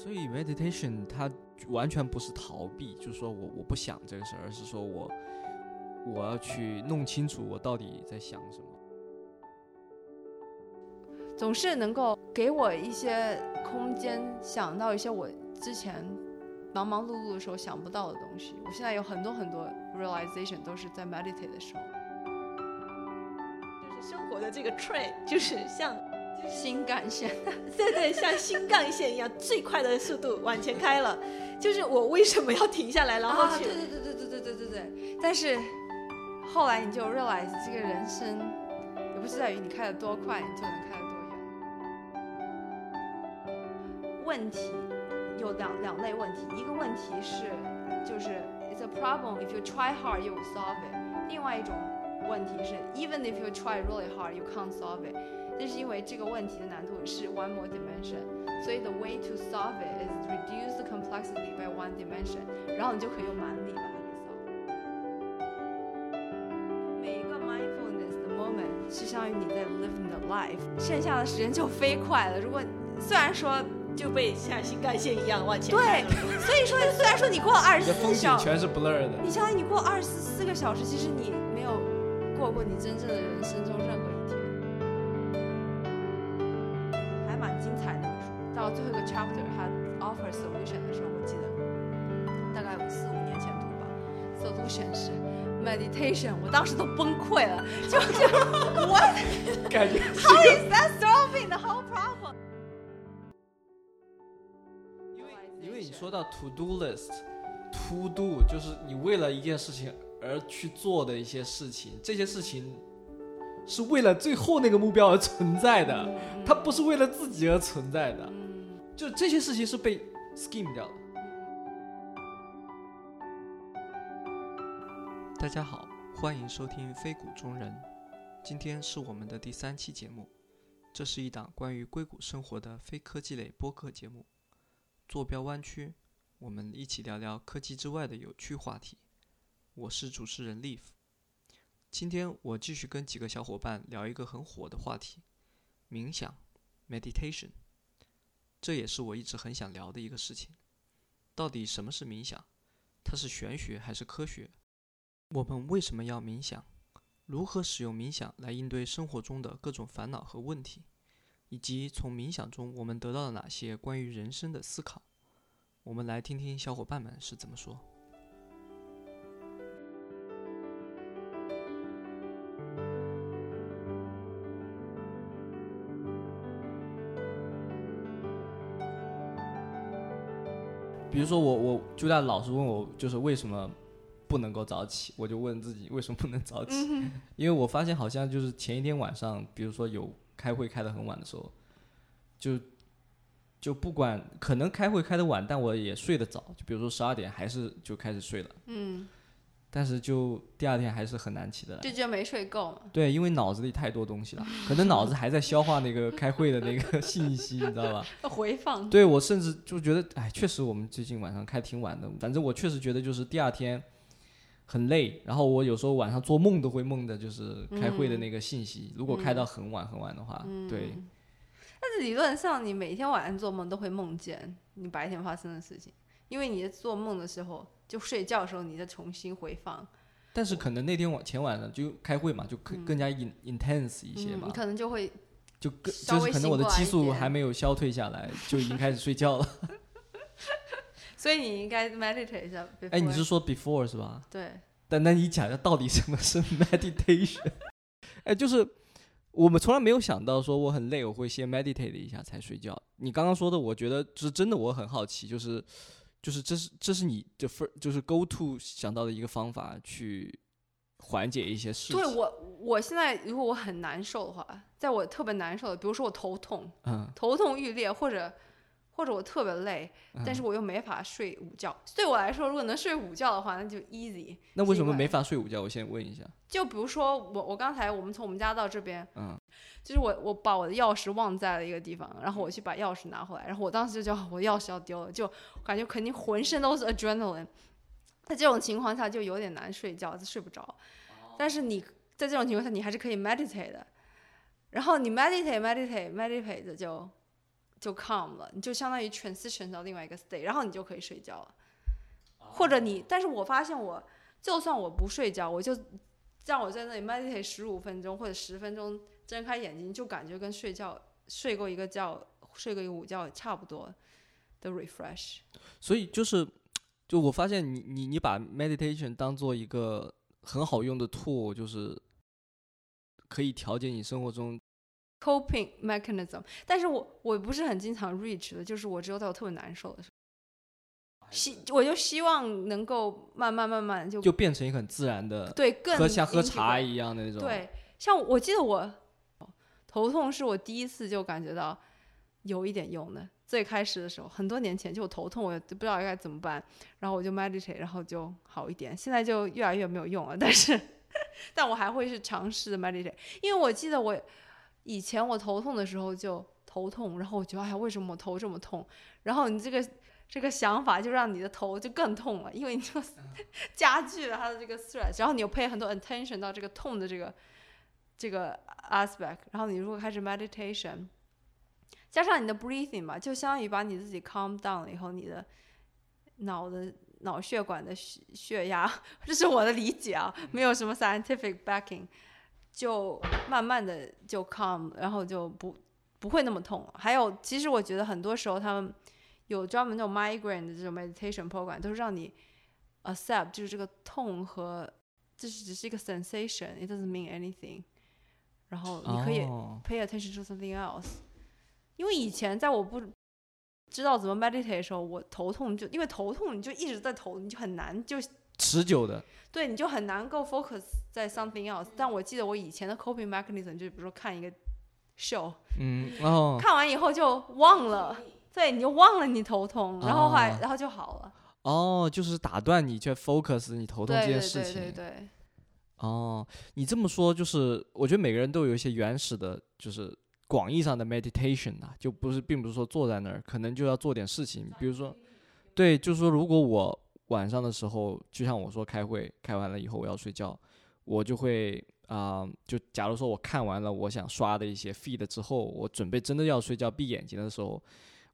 所以 meditation 它完全不是逃避，就是说我我不想这个事儿，而是说我我要去弄清楚我到底在想什么。总是能够给我一些空间，想到一些我之前忙忙碌碌的时候想不到的东西。我现在有很多很多 realization 都是在 meditate 的时候。就是生活的这个 train，就是像新干线，对对，像新干线一样，最快的速度往前开了。就是我为什么要停下来，然后啊，去？对对对对对对对对对。但是后来你就 realize 这个人生也不是在于你开得多快，你就能开得多远。问题有两两类问题，一个问题是就是 it's a problem if you try hard you will solve it，另外一种问题是 even if you try really hard you can't solve it，这是因为这个问题的难度是 one more dimension，所以 the way to solve it is reduce the complexity by one dimension，然后你就可以用蛮力把它给 solve。每一个 mindfulness 的 moment 是相当于你在 living the life，剩下的时间就飞快了。如果虽然说就被像新干线一样往前对。，所以说虽然说你过了 二十四小时，全是 blur 的。你相当于你过二十四个小时，其实你没有过过你真正的人生中任何到最后一个 chapter，它 offer solution 的时候，我记得大概有四五年前读吧。solution 是 meditation，我当时都崩溃了，就就 what 感觉 how is that solving the whole problem？因为因为你说到 to do list，to do 就是你为了一件事情而去做的一些事情，这些事情是为了最后那个目标而存在的，它不是为了自己而存在的，嗯就这些事情是被 skim 掉的。大家好，欢迎收听《非谷中人》，今天是我们的第三期节目，这是一档关于硅谷生活的非科技类播客节目。坐标湾区，我们一起聊聊科技之外的有趣话题。我是主持人 Leaf，今天我继续跟几个小伙伴聊一个很火的话题——冥想 （meditation）。这也是我一直很想聊的一个事情。到底什么是冥想？它是玄学还是科学？我们为什么要冥想？如何使用冥想来应对生活中的各种烦恼和问题？以及从冥想中我们得到了哪些关于人生的思考？我们来听听小伙伴们是怎么说。比如说我我朱大老师问我就是为什么不能够早起，我就问自己为什么不能早起，因为我发现好像就是前一天晚上，比如说有开会开得很晚的时候，就就不管可能开会开得晚，但我也睡得早，就比如说十二点还是就开始睡了，嗯，但是就第二天还是很难起得来。就觉得没睡够嘛。对，因为脑子里太多东西了，可能脑子还在消化那个开会的那个 信息，你知道吧？回放。对我甚至就觉得，哎，确实我们最近晚上开挺晚的，反正我确实觉得就是第二天很累，然后我有时候晚上做梦都会梦的，就是开会的那个信息，如果开到很晚很晚的话，对，但是理论上，你每天晚上做梦都会梦见你白天发生的事情，因为你在做梦的时候，就睡觉的时候，你再重新回放，但是可能那天晚前晚上就开会嘛，就更更加 in intense 一些嘛可能就会就更就是可能我的激素还没有消退下来，就已经开始睡觉了。所以你应该 meditate 一下。哎，你是说 before 是吧？对，但那你讲一下到底什么是 meditation？哎，就是我们从来没有想到说我很累，我会先 meditate 一下才睡觉。你刚刚说的，我觉得就是真的，我很好奇，就是就是这是这是你的 first 就是 go to 想到的一个方法去缓解一些事情。对我我现在如果我很难受的话，在我特别难受的，比如说我头痛，嗯，头痛欲裂，或者或者我特别累，但是我又没法睡午觉。对我来说，如果能睡午觉的话，那就 easy。那为什么没法睡午觉？我先问一下。就比如说我我刚才我们从我们家到这边，嗯，就是我我把我的钥匙忘在了一个地方，然后我去把钥匙拿回来，然后我当时就觉得我钥匙要丢了，就感觉肯定浑身都是 adrenaline。在这种情况下就有点难睡觉，就睡不着。但是你在这种情况下，你还是可以 meditate 的。然后你 meditate meditate meditate 着就就 calm 了，你就相当于 transition 到另外一个 state，然后你就可以睡觉了。或者你，但是我发现我就算我不睡觉，我就让我在那里 meditate 十五分钟或者十分钟，睁开眼睛就感觉跟睡觉睡过一个觉、睡过一个午觉差不多的 refresh。所以就是，就我发现你你你把 meditation 当做一个很好用的 tool，就是可以调节你生活中 coping mechanism，但是我我不是很经常 reach 的，就是我只有在我特别难受的时候，希我就希望能够慢慢慢慢就就变成一个很自然的，对更喝像喝茶一样的那种。，对，像我记得我头痛是我第一次就感觉到有一点用的。最开始的时候，很多年前就我头痛，我也不知道该怎么办，然后我就 meditate，然后就好一点。现在就越来越没有用了，但是 但我还会是尝试 meditate，因为我记得我以前我头痛的时候就头痛，然后我觉得哎呀，为什么我头这么痛？然后你这个这个想法就让你的头就更痛了，因为你就 加剧了它的这个 stress，然后你又 pay 很多 attention 到这个痛的这个这个 aspect，然后你如果开始 meditation，加上你的 breathing 吧，就相当于把你自己 calm down 了以后，你的脑的脑血管的血血压，这是我的理解啊，没有什么 scientific backing，就慢慢的就 calm，然后就不不会那么痛了。还有，其实我觉得很多时候他们有专门那种 migraine 的这种 meditation program，都是让你 accept 就是这个痛和这是只是一个 sensation，it doesn't mean anything。然后你可以哦 pay attention to something else。因为以前在我不知道怎么 meditate 的时候，我头痛就因为头痛你就一直在头，你就很难就持久的，对你就很难够 focus 在 something else。但我记得我以前的 coping mechanism 就是比如说看一个 show，嗯，哦，看完以后就忘了，对，你就忘了你头痛，然后后来、啊然后就好了。哦，就是打断你去 focus 你头痛这对对对件事情。对对，哦，你这么说，就是我觉得每个人都有一些原始的，就是广义上的 meditation 啊，就不是，并不是说坐在那儿，可能就要做点事情，比如说，对，就是说，如果我晚上的时候，就像我说开会，开完了以后我要睡觉，我就会啊、就假如说我看完了我想刷的一些 feed 之后，我准备真的要睡觉闭眼睛的时候，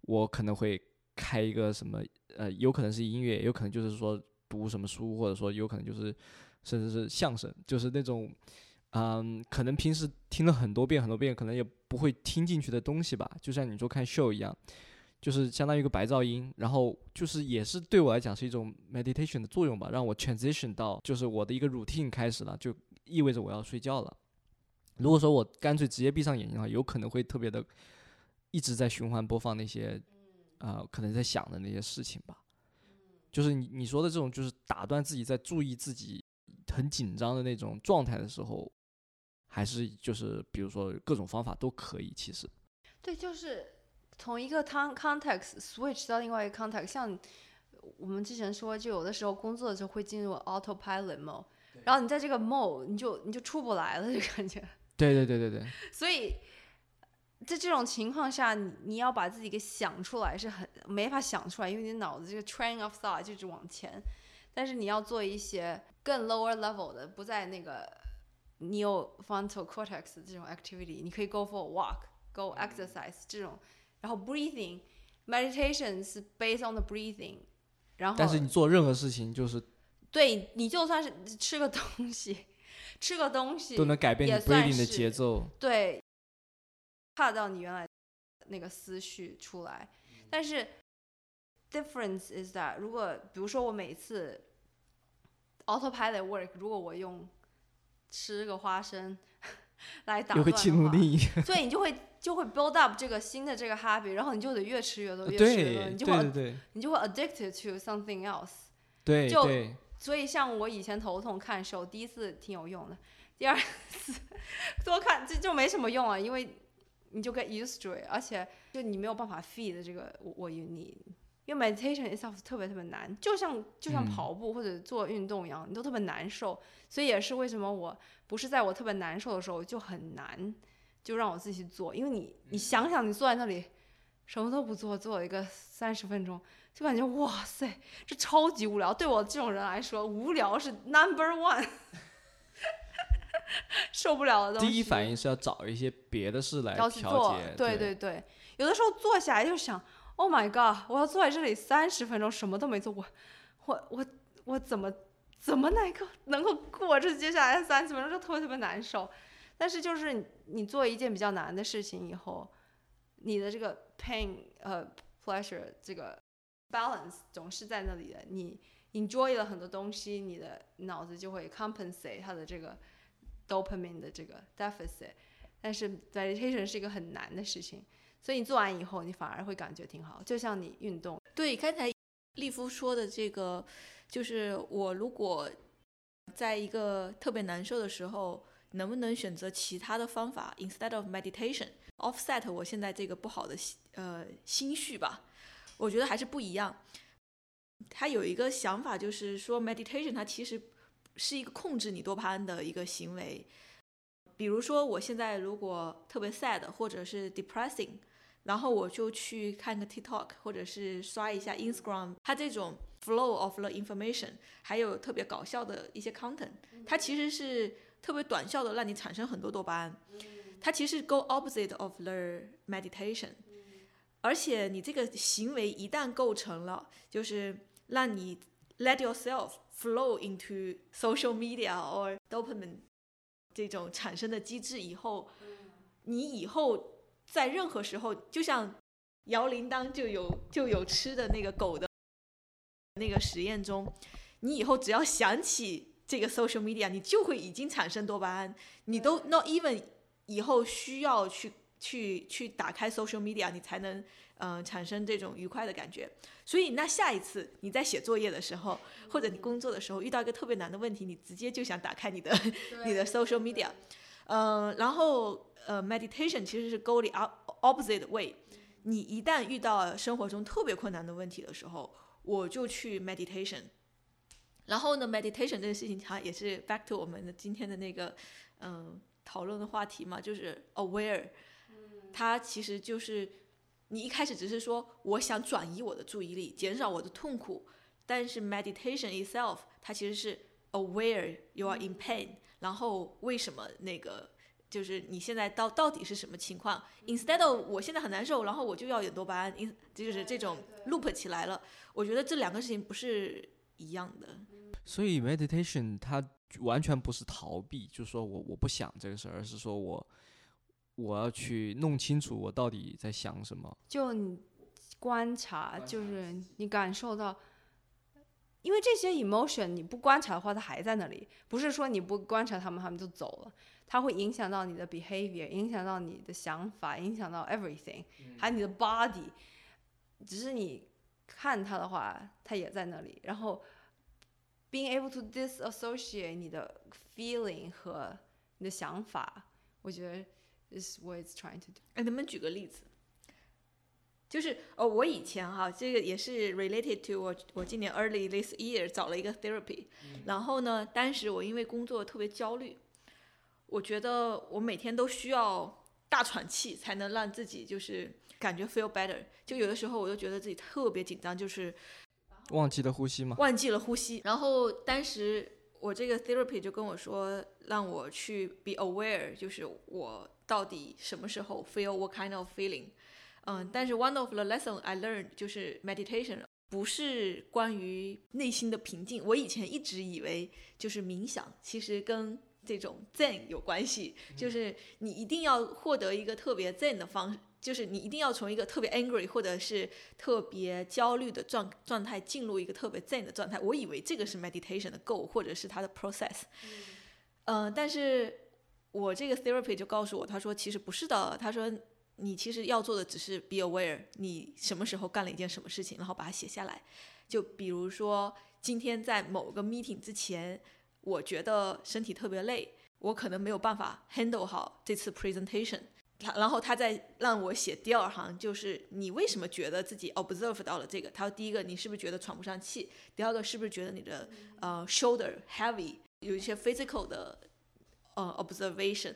我可能会开一个什么，呃，有可能是音乐，有可能就是说读什么书，或者说有可能就是甚至是相声，就是那种，嗯，可能平时听了很多遍很多遍，可能也不会听进去的东西吧，就像你说看 show 一样，就是相当于一个白噪音，然后就是也是对我来讲是一种 meditation 的作用吧，让我 transition 到就是我的一个 routine 开始了，就意味着我要睡觉了。如果说我干脆直接闭上眼睛的话，有可能会特别的一直在循环播放那些，呃，可能在想的那些事情吧。就是你你说的这种，就是打断自己在注意自己很紧张的那种状态的时候，还是就是比如说各种方法都可以。其实，对，就是从一个 con context switch 到另外一个 context，像我们之前说，就有的时候工作的时候会进入 autopilot mode，然后你在这个 mode 你就你就出不来了，就感觉。对对对对对，所以在这种情况下，你你要把自己给想出来是很没法想出来，因为你脑子这个 train of thought 就一直往前。但是你要做一些更 lower level 的，不在那个 neofrontal cortex 的这种 activity，你可以 go for a walk，go exercise 这种，然后 breathing meditation 是 based on the breathing，然后但是你做任何事情就是对你就算是吃个东西，吃个东西都能改变你 breathing 的节奏。对，怕到你原来那个思绪出来。但是 difference is that 如果比如说我每次 autopilot work，如果我用吃个花生 来打又会断的话激怒另一所以你就会就会 build up 这个新的这个 habit，然后你就得越吃越多，越吃越多，你就会对对对。你就会 addicted to something else。对就对，所以像我以前头痛看 show，第一次挺有用的，第二次多看这就没什么用啊，因为你就 get used to it，而且就你没有办法 feed 这个我我你，因为 meditation itself 特别特别难，就像就像嗯。跑步或者做运动一样，你都特别难受，所以也是为什么我不是在我特别难受的时候就很难就让我自己去做，因为你你想想你坐在那里什么都不做，做一个三十分钟。就感觉哇塞，这超级无聊。对我这种人来说，无聊是 number one。受不了的东西。第一反应是要找一些别的事来调做节，，对对对，有的时候坐下来就想，Oh my god，我要坐在这里三十分钟什么都没做，我我我我怎么怎么能够能够过这接下来三十分钟，就特别特别难受。但是就是你做一件比较难的事情以后，你的这个 pain 呃 pleasure 这个 balance 总是在那里的，你 enjoy 了很多东西，你的脑子就会 compensate 它的这个 dopamine 的这个 deficit。但是 meditation 是一个很难的事情，所以你做完以后，你反而会感觉挺好，就像你运动。对，刚才利夫说的这个，就是我如果在一个特别难受的时候，能不能选择其他的方法，instead of meditation，offset 我现在这个不好的呃心绪吧？我觉得还是不一样。他有一个想法，就是说 meditation 它其实是一个控制你多巴胺的一个行为。比如说，我现在如果特别 sad 或者是 depressing，然后我就去看个 TikTok，或者是刷一下 Instagram，它这种 flow of the information，还有特别搞笑的一些 content，它其实是特别短效的，让你产生很多多巴胺。它其实 go opposite of the meditation，而且你这个行为一旦构成了，就是让你 let yourself flow into social media or dopamine 这种产生的机制以后，你以后在任何时候，就像摇铃铛就有就有吃的那个狗的那个实验中，你以后只要想起这个 social media，你就会已经产生多巴胺，你都 not even 以后需要去去去打开 social media，你才能嗯、呃产生这种愉快的感觉。所以那下一次你在写作业的时候，或者你工作的时候遇到一个特别难的问题，你直接就想打开你的你的 social media，呃，然后呃，meditation 其实是 go the op- opposite way。你一旦遇到生活中特别困难的问题的时候，我就去 meditation。然后呢，meditation 这个事情它也是 back to 我们的今天的那个嗯、讨论的话题嘛，就是 aware。它其实就是你一开始只是说我想转移我的注意力，减少我的痛苦，但是 meditation itself 它其实是 aware you are in pain，然后为什么那个就是你现在到到底是什么情况？Instead of 我现在很难受，然后我就要有多巴胺，因就是这种 loop 起来了。我觉得这两个事情不是一样的。所以 meditation 它完全不是逃避，就是说我我不想这个事儿，而是说我我要去弄清楚我到底在想什么。就你观察，就是你感受到，因为这些 emotion 你不观察的话，它还在那里，不是说你不观察他们，他们就走了，它会影响到你的 behavior，影响到你的想法，影响到 everything，、还有你的 body，只是你看它的话，它也在那里，然后 being able to disassociate 你的 feeling 和你的想法，我觉得 is what it's trying to do。哎，能不能举个例子？就是哦，我以前哈、这个也是 related to 我我今年 early this year 找了一个 therapy，、然后呢，当时我因为工作特别焦虑，我觉得我每天都需要大喘气才能让自己就是感觉 feel better，就有的时候我就觉得自己特别紧张，就是忘记了呼吸吗？忘记了呼吸。然后当时我这个 therapy 就跟我说，让我去 be aware，就是我到底什么时候 feel what kind of feeling。嗯，但是 one of the lesson I learned 就是 meditation 不是关于内心的平静。我以前一直以为就是冥想，其实跟这种 zen 有关系，就是你一定要获得一个特别 zen 的方式。就是你一定要从一个特别 angry 或者是特别焦虑的状状态进入一个特别 zen 的状态，我以为这个是 meditation 的 goal 或者是它的 process。嗯、但是我这个 therapy 就告诉我，他说其实不是的，他说你其实要做的只是 be aware，你什么时候干了一件什么事情，然后把它写下来。就比如说今天在某个 meeting 之前，我觉得身体特别累，我可能没有办法 handle 好这次 presentation。他然后他再让我写第二行，就是你为什么觉得自己 observe 到了这个？他说第一个你是不是觉得喘不上气？第二个是不是觉得你的呃 shoulder heavy，有一些 physical 的呃 observation。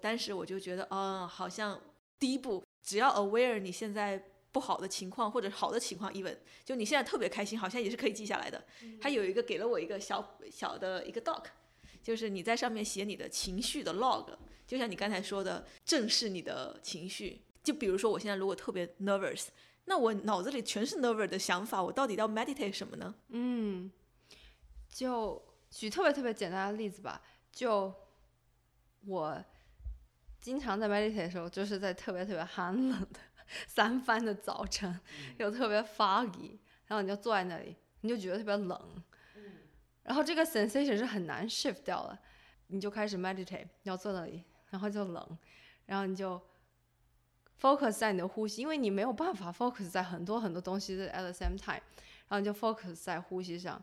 当时我就觉得，嗯，好像第一步只要 aware 你现在不好的情况或者好的情况，even 就你现在特别开心，好像也是可以记下来的。他有一个给了我一个小小的一个 doc，就是你在上面写你的情绪的 log，就像你刚才说的，正视你的情绪。就比如说我现在如果特别 nervous，那我脑子里全是 nervous 的想法，我到底要 meditate 什么呢？嗯，就举特别特别简单的例子吧，就我经常在 meditate 的时候，就是在特别特别寒冷的三番的早晨，又特别 foggy，然后你就坐在那里，你就觉得特别冷，然后这个 sensation 是很难 shift 掉的，你就开始 meditate，你要坐那里，然后就冷，然后你就 focus 在你的呼吸，因为你没有办法 focus 在很多很多东西 at the same time，然后你就 focus 在呼吸上，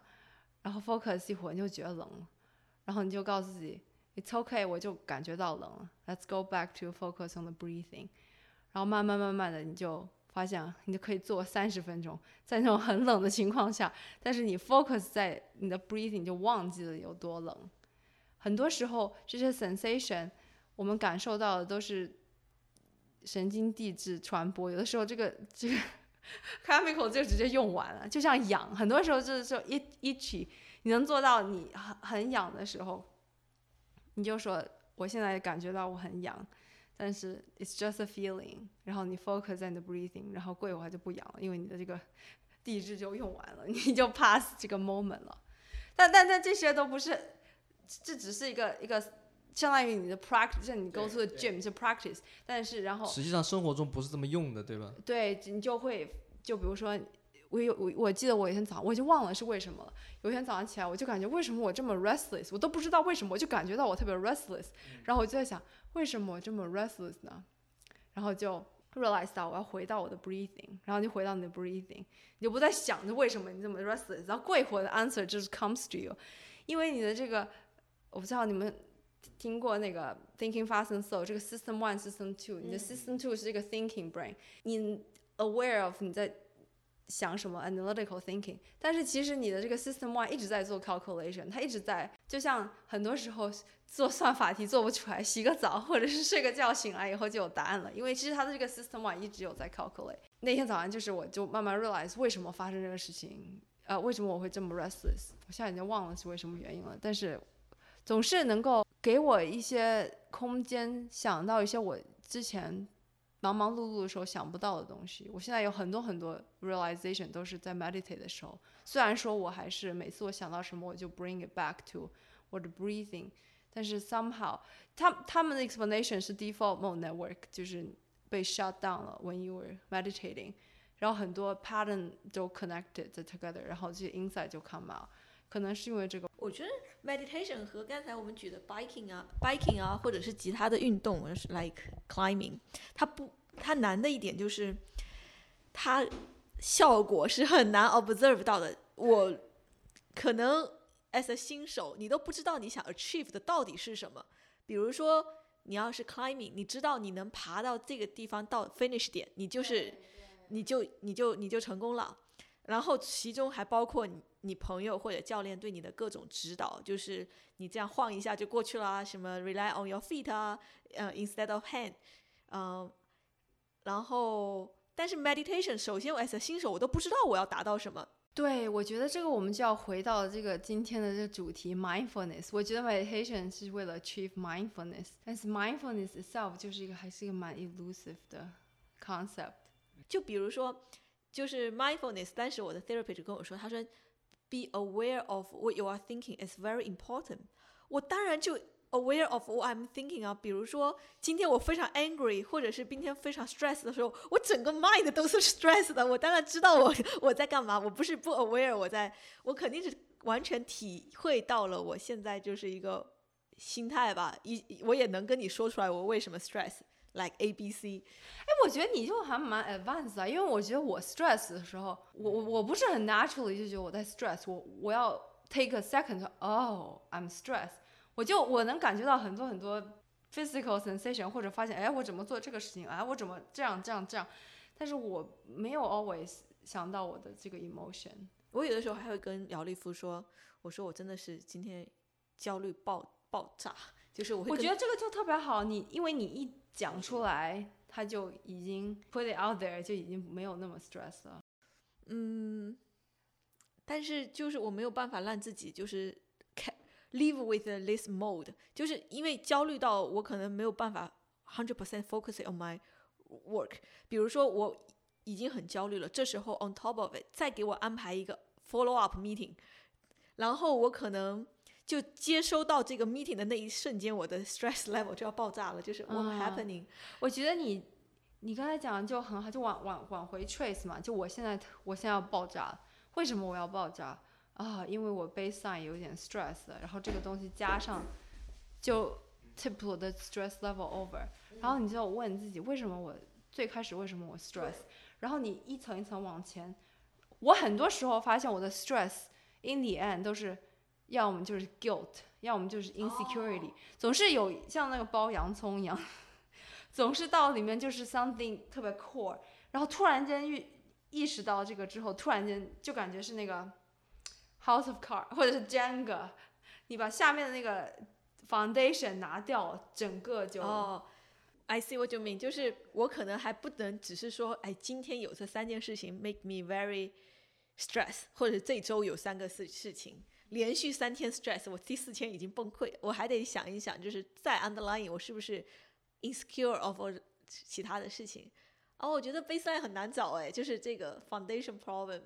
然后 focus 一会儿你就觉得冷了，然后你就告诉自己 it's okay，我就感觉到冷了，let's go back to focus on the breathing，然后慢慢慢慢的你就发现你就可以做三十分钟，在那种很冷的情况下，但是你 focus 在你的 breathing 就忘记了有多冷，很多时候这些 sensation 我们感受到的都是神经递质传播，有的时候这个这个 chemical 就直接用完了，就像痒，很多时候就是说 it itchy，你能做到你很很痒的时候，你就说我现在感觉到我很痒，但是 it's just a feeling，然后你 focus 在你的 breathing，然后过一会儿就不痒了，因为你的这个地质就用完了，你就 pass 这个 moment 了。但但但这些都不是，这只是一个一个相当于你的 practice，像你 go to the gym 是 practice，但是然后实际上生活中不是这么用的，对吧？对你就会就比如说。我有我我记得我有一天早上我就忘了是为什么了。有一天早上起来，我就感觉为什么我这么 restless，我都不知道为什么，我就感觉到我特别 restless。然后我就在想，为什么我这么 restless 呢？然后就 realize 到我要回到我的 breathing，然后就回到你的 breathing，你就不再想着为什么你这么 restless，然后过一会儿的 answer 就是 comes to you，因为你的这个我不知道你们听过那个 thinking fast and slow 这个 system one system two，你的 system two 是一个 thinking brain，你 aware of 你在 想什么 analytical thinking，但是其实你的这个 system one 一直在做 calculation，它一直在，就像很多时候做算法题做不出来，洗个澡或者是睡个觉醒来以后就有答案了，因为其实它的这个 system one 一直有在 calculate。那天早上就是我就慢慢 realize 为什么发生这个事情，呃，为什么我会这么 restless，我现在已经忘了是为什么原因了，但是总是能够给我一些空间，想到一些我之前。忙忙碌碌的时候想不到的东西，我现在有很多很多 realization 都是在 meditate 的时候。虽然说我还是每次我想到什么我就 bring it back to 我的 breathing，但是 somehow 他他们的 explanation 是 default mode network 就是被 shut down 了 when you were meditating，然后很多 pattern 都 connected together，然后这些 insight 就 come out。可能是因为这个，我觉得 meditation 和刚才我们举的 biking 啊，biking 啊，或者是其他的运动，like climbing，它不，它难的一点就是，它效果是很难 observe 到的。我可能 as a 新手，你都不知道你想 achieve 的到底是什么。比如说，你要是 climbing，你知道你能爬到这个地方到 finish 点，你就是，你就你就你就成功了。然后其中还包括你。你朋友或者教练对你的各种指导，就是你这样晃一下就过去了，什么 rely on your feet 啊，呃，instead of hand，嗯，然后但是 meditation，首先我 as 新手我都不知道我要达到什么。对，我觉得这个我们就要回到这个今天的这个主题 mindfulness。我觉得 meditation 是为了 achieve mindfulness，但是 mindfulness itself 就是一个还是一个蛮 elusive 的 concept。就比如说，就是 mindfulness，当时我的 therapist 跟我说，他说。Be aware of what you are thinking is very important。我当然就 aware of what I'm thinking 啊，比如说今天我非常 angry，或者是今天非常 stress 的时候，我整个 mind 都是 stress 的。我当然知道我我在干嘛，我不是不 aware，我在，我肯定是完全体会到了我现在就是一个心态吧。一我也能跟你说出来我为什么 stress。Like A B C，哎，我觉得你就还蛮 advanced 啊，因为我觉得我 stress 的时候，我我我不是很 naturally 就觉得我在 stress，我我要 take a second，哦 oh I'm stressed，我就我能感觉到很多很多 physical sensation，或者发现哎我怎么做这个事情，哎我怎么这样这样这样，但是我没有 always 想到我的这个 emotion，我有的时候还会跟姚立夫说，我说我真的是今天焦虑爆爆炸，就是我我觉得这个就特别好，你因为你一讲出来，他就已经 put it out there，就已经没有那么 stress 了。嗯，但是就是我没有办法让自己就是 live with this mode，就是因为焦虑到我可能没有办法 hundred percent focus on my work。比如说我已经很焦虑了，这时候 on top of it 再给我安排一个 follow up meeting，然后我可能就接收到这个 meeting 的那一瞬间，我的 stress level 就要爆炸了，就是 what 啊 happening？、我觉得你你刚才讲的就很好，就往往往回 trace 嘛，就我现在我现在要爆炸，为什么我要爆炸啊？因为我 baseline 有点 stress，然后这个东西加上就 tip 我的 stress level over，然后你就问自己为什么我最开始为什么我 stress，然后你一层一层往前，我很多时候发现我的 stress in the end 都是要么就是 guilt，要么就是 insecurity，、总是有像那个剥洋葱一样。总是到里面就是 something 特别 core，然后突然间遇意识到这个之后，突然间就感觉是那个 House of Cards 或者是 Jenga，你把下面的那个 foundation 拿掉，整个就、哦、i see what you mean，就是我可能还不能只是说，哎，今天有这三件事情 make me very stress，或者这周有三个事事情，连续三天 stress，我第四天已经崩溃，我还得想一想，就是再 underlying 我是不是 insecure of 其他的事情。哦，我觉得 baseline 很难找哎，就是这个 foundation problem。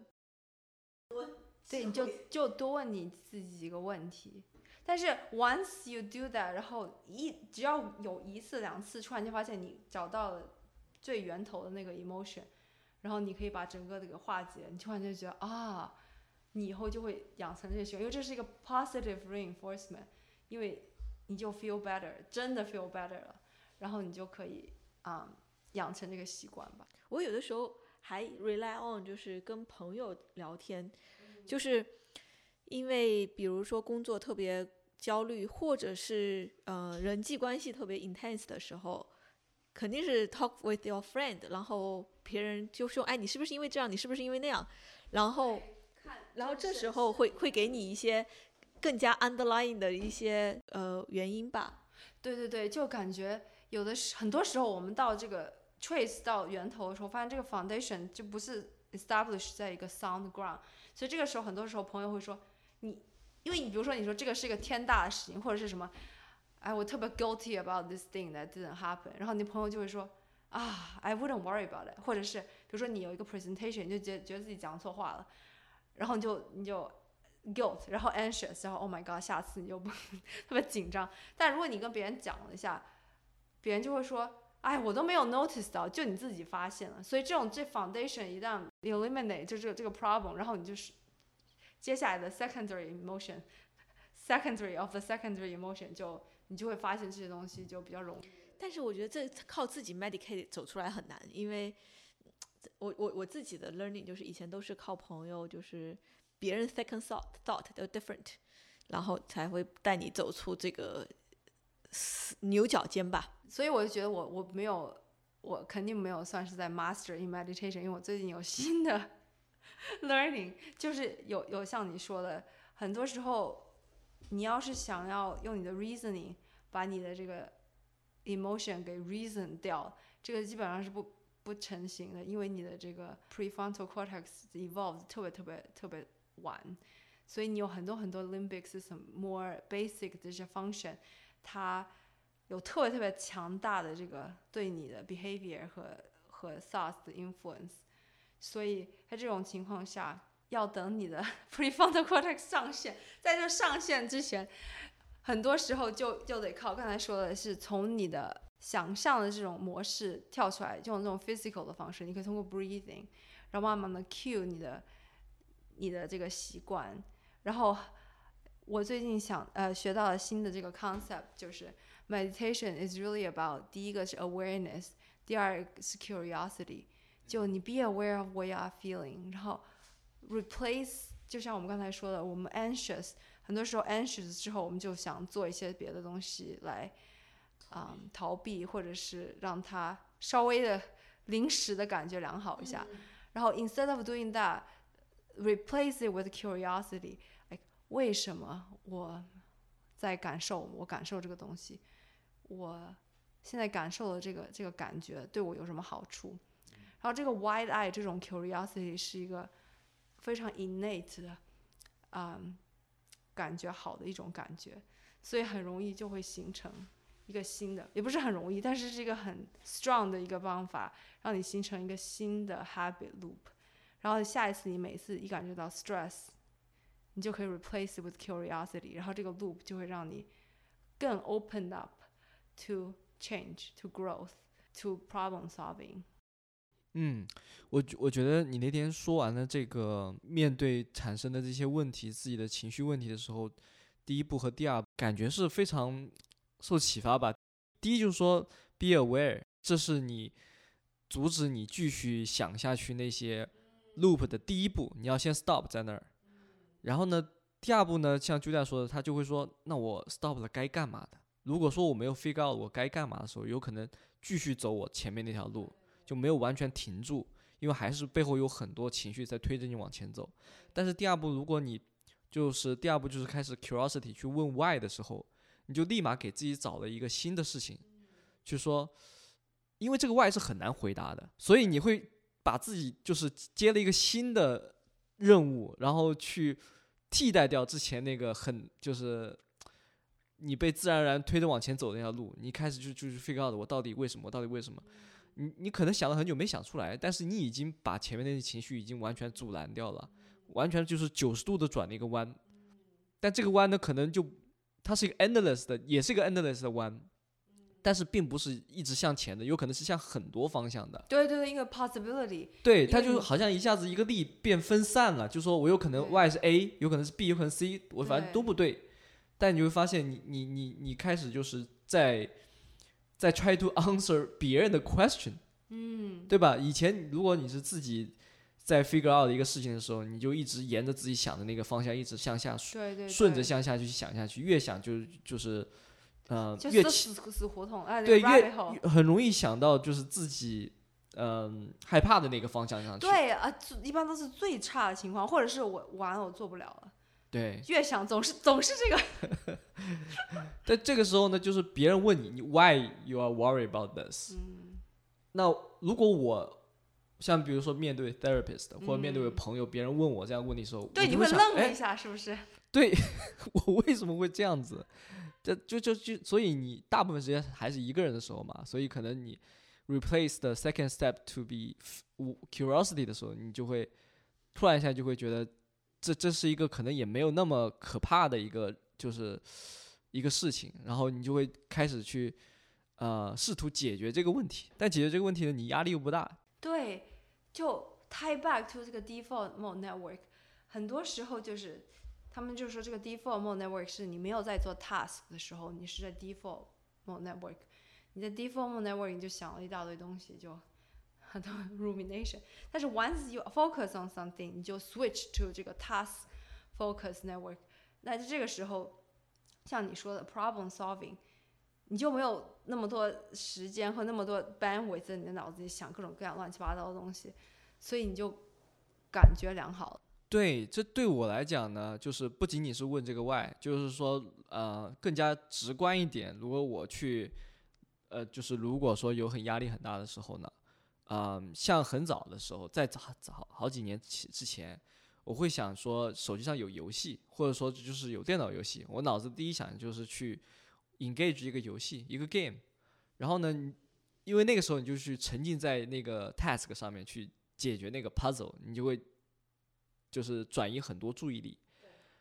对，你就就多问你自己几个问题。但是 once you do that，然后一只要有一次两次，突然间发现你找到了最源头的那个 emotion，然后你可以把整个这个化解，你突然间觉得啊，你以后就会养成这个习惯，因为这是一个 positive reinforcement，因为你就 feel better，真的 feel better 了，然后你就可以啊、养成这个习惯吧。我有的时候还 rely on 就是跟朋友聊天，就是因为比如说工作特别焦虑，或者是呃人际关系特别 intense 的时候，肯定是 talk with your friend，然后别人就说，哎，你是不是因为这样？你是不是因为那样？然后，然后这时候会会给你一些更加 underlying 的一些呃原因吧。对对对，就感觉有的时很多时候我们到这个 trace 到源头的时候，发现这个 foundation 就不是 establish 在一个 sound ground，所以这个时候很多时候朋友会说你，因为你比如说你说这个是一个天大的事情，或者是什么，哎，我特别 guilty about this thing that didn't happen，然后你朋友就会说啊，I wouldn't worry about it，或者是比如说你有一个 presentation，你就觉觉得自己讲错话了，然后你就你就 guilt，然后 anxious，然后 oh my god，下次你就不特别紧张。但如果你跟别人讲了一下，别人就会说，哎，我都没有 notice 到，就你自己发现了。所以这种这 foundation 一旦 eliminate 就这个这个 problem，然后你就是接下来的 secondary emotion，secondary of the secondary emotion 就你就会发现这些东西就比较容易。但是我觉得这靠自己 medicate 走出来很难，因为我我我自己的 learning 就是以前都是靠朋友，就是别人 second thought thought 都 different，然后才会带你走出这个牛角尖吧。所以我就觉得我我没有，我肯定没有算是在 master in meditation，因为我最近有新的 learning，就是有有像你说的，很多时候你要是想要用你的 reasoning 把你的这个 emotion 给 reason 掉，这个基本上是不不成型的，因为你的这个 prefrontal cortex evolved 特别特别特别晚，所以你有很多很多 limbic system more basic 的这些 function，它有特别特别强大的这个对你的 behavior 和和 thoughts 的 influence，所以在这种情况下，要等你的 prefrontal cortex 上线，在这上线之前，很多时候就就得靠刚才说的是从你的想象的这种模式跳出来，就用这种 physical 的方式，你可以通过 breathing，然后慢慢的 cue 你的你的这个习惯，然后我最近想呃学到了新的这个 concept 就是。meditation is really about 第一个是 awareness，第二个是 curiosity，就你 be aware of what you are feeling，然后 replace 就像我们刚才说的，我们 anxious 很多时候 anxious 之后，我们就想做一些别的东西来啊、um, 逃避，或者是让他稍微的临时的感觉良好一下。然后 instead of doing that，replace it with curiosity，like 为什么我在感受我感受这个东西？我现在感受的这个这个感觉对我有什么好处？然后这个 wide eye 这种 curiosity 是一个非常 innate 的，嗯、感觉好的一种感觉，所以很容易就会形成一个新的，也不是很容易，但是是一个很 strong 的一个方法，让你形成一个新的 habit loop。然后下一次你每次一感觉到 stress，你就可以 replace it with curiosity，然后这个 loop 就会让你更 open up to change, to growth, to problem solving。嗯，我我觉得你那天说完了这个面对产生的这些问题，自己的情绪问题的时候，第一步和第二感觉是非常受启发吧。第一就是说 be aware，这是你阻止你继续想下去那些 loop 的第一步，你要先 stop 在那儿。然后呢，第二步呢，像 Julia 说的，他就会说，那我 stop 了该干嘛的？如果说我没有 figure out 我该干嘛的时候，有可能继续走我前面那条路。就没有完全停住，因为还是背后有很多情绪在推着你往前走。但是第二步，如果你就是第二步就是开始 curiosity 去问 why 的时候，你就立马给自己找了一个新的事情，就说，因为这个 why 是很难回答的，所以你会把自己就是接了一个新的任务，然后去替代掉之前那个很就是你被自然而然推着往前走的那条路，你开始就就是 figure out 我到底为什么，我到底为什么。你你可能想了很久没想出来，但是你已经把前面那些情绪已经完全阻拦掉了，完全就是九十度的转了一个弯，但这个弯呢，可能就它是一个 endless 的，也是一个 endless 的弯，但是并不是一直向前的，有可能是向很多方向的。对对对，一个 possibility。对，它就好像一下子一个力变分散了，就说我有可能 Y 是 A，有可能是 B，有可能 C，我反正都不对，但你会发现，你你你你开始就是在。在 try to answer 别人的 question，嗯，对吧？以前如果你是自己在 figure out 一个事情的时候，你就一直沿着自己想的那个方向一直向下顺，顺着向下去想下去，越想就就是，呃，越死死胡同，哎，对，越很容易想到就是自己嗯害怕的那个方向上去。对啊，一般都是最差的情况，或者是我完了我做不了了。对，越想总是总是这个。在这个时候呢，就是别人问你，你 Why you are worried about this？嗯，那如果我像比如说面对 therapist 或者面对朋友，别人问我这样问题的时候，对，你会愣一下，是不是？对，我为什么会这样子？这就就就，所以你大部分时间还是一个人的时候嘛，所以可能你 replace the second step to be curiosity 的时候，你就会突然一下就会觉得。这这是一个可能也没有那么可怕的一个，就是一个事情，然后你就会开始去，呃，试图解决这个问题。但解决这个问题呢，你压力又不大。就 tie back to 这个 default mode network，很多时候就是他们就说这个 default mode network 是你没有在做 task 的时候，你是在 default mode network，你在 default mode network 你就想了一大堆东西就。很多 rumination，但是 once you focus on something，你就 switch to 这个 task focus network。那在这个时候，像你说的 problem solving，你就没有那么多时间和那么多 bandwidth 在你的脑子里想各种各样乱七八糟的东西，所以你就感觉良好。对，这对我来讲呢，就是不仅仅是问这个 why，就是说呃更加直观一点。如果我去呃，就是如果说有很压力很大的时候呢。嗯，像很早的时候，在早早好几年起之前，我会想说手机上有游戏，或者说就是有电脑游戏，我脑子第一想就是去 engage 一个游戏，一个 game。然后呢，因为那个时候你就去沉浸在那个 task 上面去解决那个 puzzle，你就会就是转移很多注意力。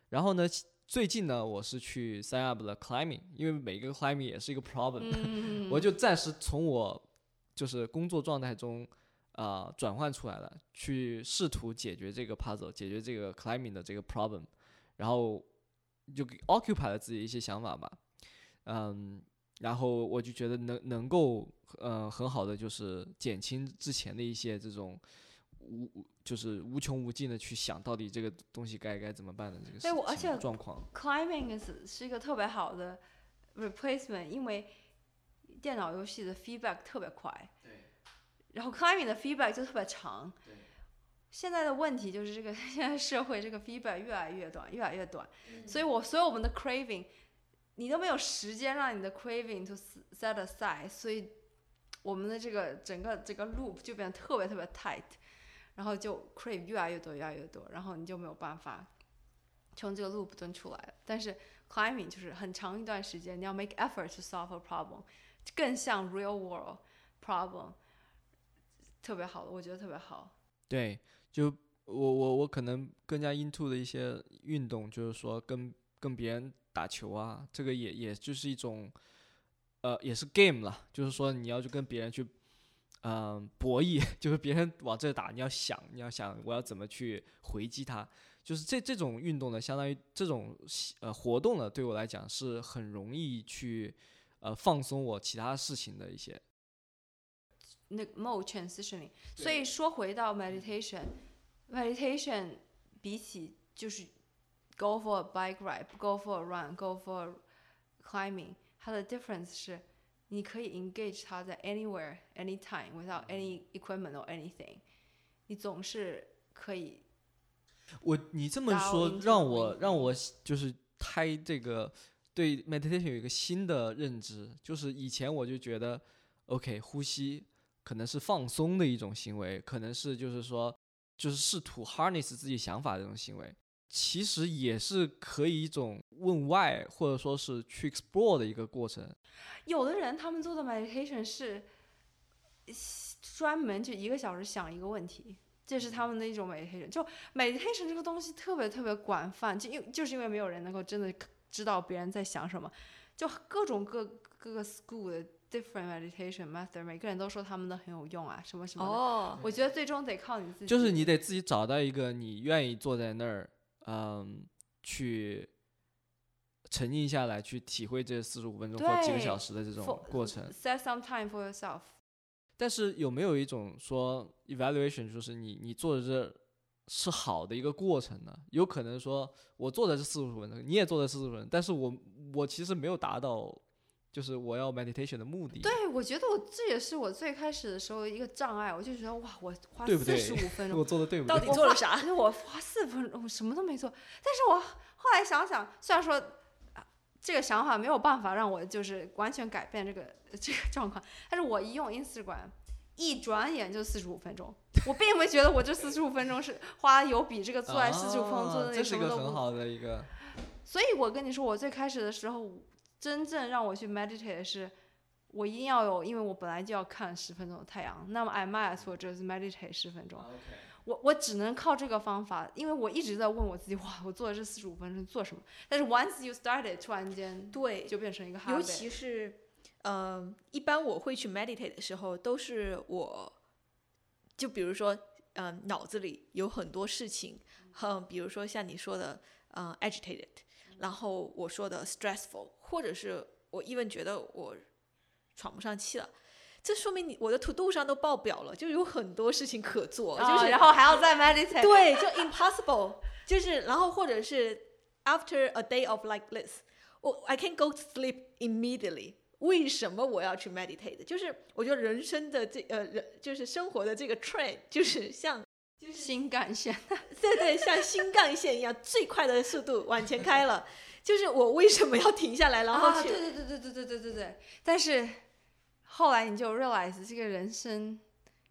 然后呢，最近呢，我是去 sign up 了 climbing，因为每个 climbing 也是一个 problem，我就暂时从我。就是工作状态中，啊，转换出来了，去试图解决这个 puzzle，解决这个 climbing 的这个 problem，然后就 occupy 了自己一些想法吧，嗯，然后我就觉得能能够，呃，很好的就是减轻之前的一些这种无就是无穷无尽的去想到底这个东西该该怎么办的这个对，而且状况 climbing 是是一个特别好的 replacement，因为。电脑游戏的 feedback 特别快，对，然后 climbing 的 feedback 就特别长，对。现在的问题就是这个，现在社会这个 feedback 越来越短，越来越短，所以我所有我们的 craving，你都没有时间让你的 craving to set aside，所以我们的这个整个这个 loop 就变得特别特别 tight，然后就 crave 越来越多，越来越多，然后你就没有办法从这个 loop 中出来。但是 climbing 就是很长一段时间，你要 make effort to solve a problem，更像 real world problem，特别好的，我觉得特别好。对，就我我我可能更加 into 的一些运动，就是说跟跟别人打球啊，这个也也就是一种，呃，也是 game 了，就是说你要去跟别人去，嗯、博弈，就是别人往这打，你要想，你要想我要怎么去回击他，就是这这种运动呢，相当于这种呃活动呢，对我来讲是很容易去呃放松我其他事情的一些。那个 mode transitioning。所以说回到 meditation，meditation 比起就是 go for a bike ride，go for a run，go for climbing，它的 difference 是你可以 engage 它在 anywhere anytime without any equipment or anything，你总是可以我你这么说让我让我就是胎这个对 meditation 有一个新的认知，就是以前我就觉得 OK 呼吸可能是放松的一种行为，可能是就是说就是试图 harness 自己想法的这种行为，其实也是可以一种问 why 或者说是去 explore 的一个过程。有的人他们做的 meditation 是专门就一个小时想一个问题，这是他们的一种 meditation。就 meditation 这个东西特别特别广泛，就因就是因为没有人能够真的知道别人在想什么，就各种各各个 school 的 different meditation method，每个人都说他们的很有用啊，什么什么的。哦，我觉得最终得靠你自己。就是你得自己找到一个你愿意坐在那儿，嗯，去沉浸下来，去体会这四十五分钟或几个小时的这种过程。set some time for yourself。但是有没有一种说 evaluation，就是你你做的这是好的一个过程呢？有可能说我做的是四十五分钟，你也做的是四十五分钟，但是我我其实没有达到，就是我要 meditation 的目的。对，我觉得我这也是我最开始的时候一个障碍，我就觉得哇，我花四十五分钟 我做的对不到？底做了啥？我花四分钟，我什么都没做。但是我后来想想，虽然说啊这个想法没有办法让我就是完全改变这个这个状况，但是我一用 Instagram，一转眼就四十五分钟。我并没觉得我这四十五分钟是花有比这个做来四十五分钟做的那啊这是一什么都不。个很好的一个，所以我跟你说，我最开始的时候，真正让我去 meditate 的是。我一定要有，因为我本来就要看十分钟的太阳，那么 I might as well 就是 meditate 十分钟。我我只能靠这个方法，因为我一直在问我自己，哇，我做的这四十五分钟做什么？但是 once you started，突然间对，就变成一个 habit。尤其是，嗯、一般我会去 meditate 的时候，都是我，就比如说，嗯、脑子里有很多事情，嗯，比如说像你说的，嗯、a g i t a t e d 然后我说的 stressful，或者是我 even 觉得我喘不上气了。这说明你我的 to do 上都爆表了，就有很多事情可做，啊就是然后还要再 meditate。对，就 impossible，就是然后或者是 after a day of like this，我 I can go to sleep immediately。为什么我要去 meditate？就是我觉得人生的这呃人就是生活的这个 train，就是像就是新干线，对对，像新干线一样，最快的速度往前开了。就是我为什么要停下来，然后啊，去？对对对对对对对对对。但是后来你就 realize 这个人生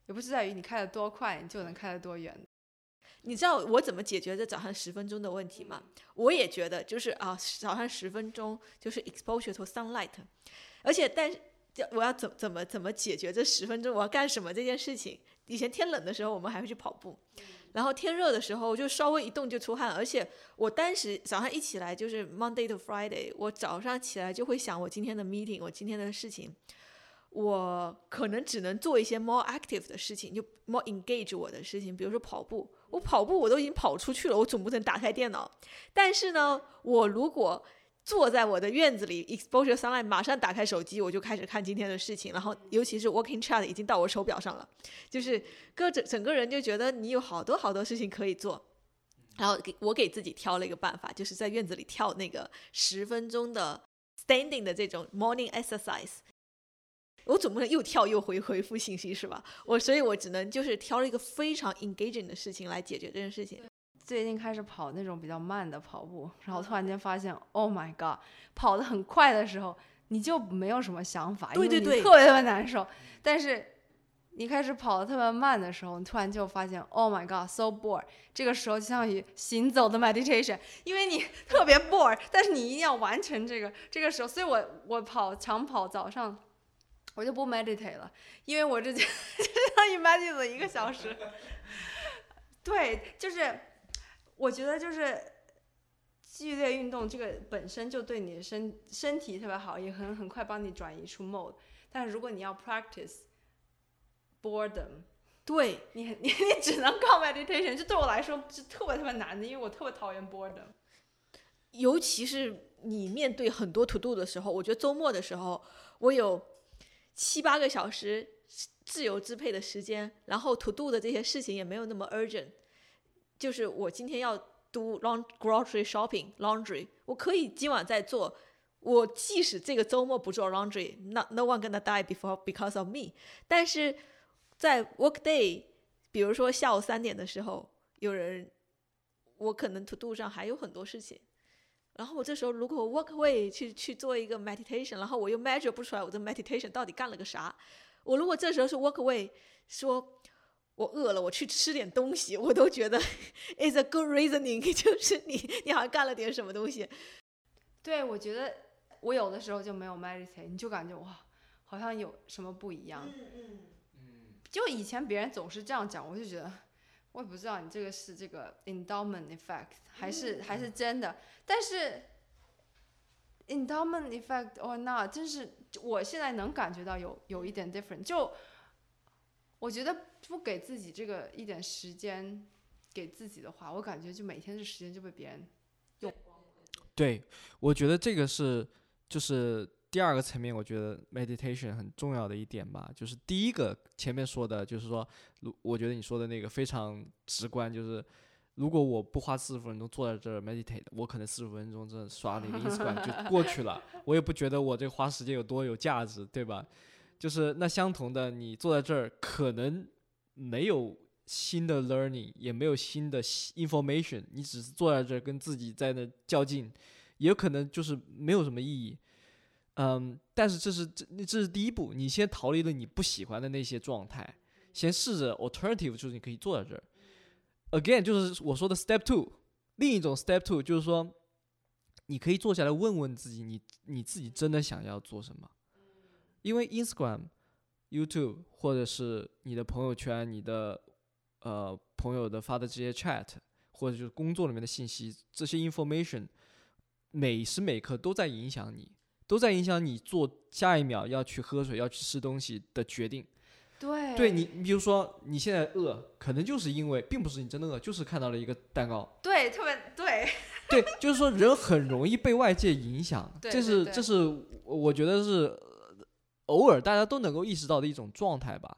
也不是在于你开得多快，你就能开得多远。你知道我怎么解决这早上十分钟的问题吗？我也觉得就是啊，早上十分钟就是 exposure to sunlight，而且但是我要怎怎么怎么解决这十分钟我要干什么这件事情？以前天冷的时候我们还会去跑步，然后天热的时候就稍微一动就出汗，而且我当时早上一起来就是 Monday to Friday，我早上起来就会想我今天的 meeting，我今天的事情。我可能只能做一些 more active 的事情，就 more engage 我的事情，比如说跑步。我跑步我都已经跑出去了，我总不能打开电脑。但是呢，我如果坐在我的院子里，exposure sunlight，马上打开手机，我就开始看今天的事情。然后，尤其是 walking chart 已经到我手表上了，就是各整整个人就觉得你有好多好多事情可以做。然后给我给自己挑了一个办法，就是在院子里跳那个十分钟的 standing 的这种 morning exercise。我总不能又跳又回回复信息是吧？我所以，我只能就是挑了一个非常 engaging 的事情来解决这件事情。最近开始跑那种比较慢的跑步，然后突然间发现，Oh my god，跑得很快的时候，你就没有什么想法，对对对因为你特别特别难受。但是你开始跑得特别慢的时候，你突然就发现，Oh my God，so bored。这个时候就相当于行走的 meditation，因为你 特别 bored，但是你一定要完成这个。这个时候，所以我我跑长跑早上，我就不 meditate 了，因为我这 就相当于 meditate 一个小时。对，就是我觉得就是剧烈运动这个本身就对你的身身体特别好，也很很快帮你转移出 mode。但是如果你要 practice boredom，对 你你你只能靠 meditation，这对我来说是特别特别难的，因为我特别讨厌 boredom。尤其是你面对很多 to do 的时候，我觉得周末的时候，我有七八个小时自由支配的时间，然后 to do 的这些事情也没有那么 urgent，就是我今天要 do laun grocery shopping laundry，我可以今晚再做。我即使这个周末不做 laundry，no no one gonna die before because of me。但是在 work day，比如说下午三点的时候，有人我可能 to do 上还有很多事情，然后我这时候如果 work away 去去做一个 meditation，然后我又 measure 不出来我的 meditation 到底干了个啥，我如果这时候是 work away，说我饿了，我去吃点东西，我都觉得 is a good reasoning，就是你你好像干了点什么东西。对，我觉得我有的时候就没有 meditate，你就感觉哇，好像有什么不一样。嗯就以前别人总是这样讲，我就觉得，我也不知道你这个是这个 endowment effect 还是、还是真的。但是 endowment effect or not，真是我现在能感觉到有有一点 different。就我觉得不给自己这个一点时间给自己的话，我感觉就每天这时间就被别人用对，我觉得这个是就是第二个层面，我觉得 meditation 很重要的一点吧。就是第一个前面说的，就是说，我觉得你说的那个非常直观，就是如果我不花四十分钟坐在这儿 meditate，我可能四十分钟真的刷那个 Instagram 就过去了，我也不觉得我这花时间有多有价值，对吧？就是那相同的，你坐在这儿可能没有新的 learning，也没有新的 information，你只是坐在这儿跟自己在那较劲，也有可能就是没有什么意义。嗯，但是这是这这是第一步，你先逃离了你不喜欢的那些状态，先试着 alternative，就是你可以坐在这儿。Again，就是我说的 step two，另一种 step two 就是说，你可以坐下来问问自己，你你自己真的想要做什么？因为 Instagram、YouTube 或者是你的朋友圈、你的呃朋友的发的这些 chat，或者就是工作里面的信息，这些 information，每时每刻都在影响你，都在影响你做下一秒要去喝水、要去吃东西的决定。对对你，你比如说你现在饿，可能就是因为并不是你真的饿，就是看到了一个蛋糕。对特别对对，就是说人很容易被外界影响，这是这是我觉得是呃偶尔大家都能够意识到的一种状态吧。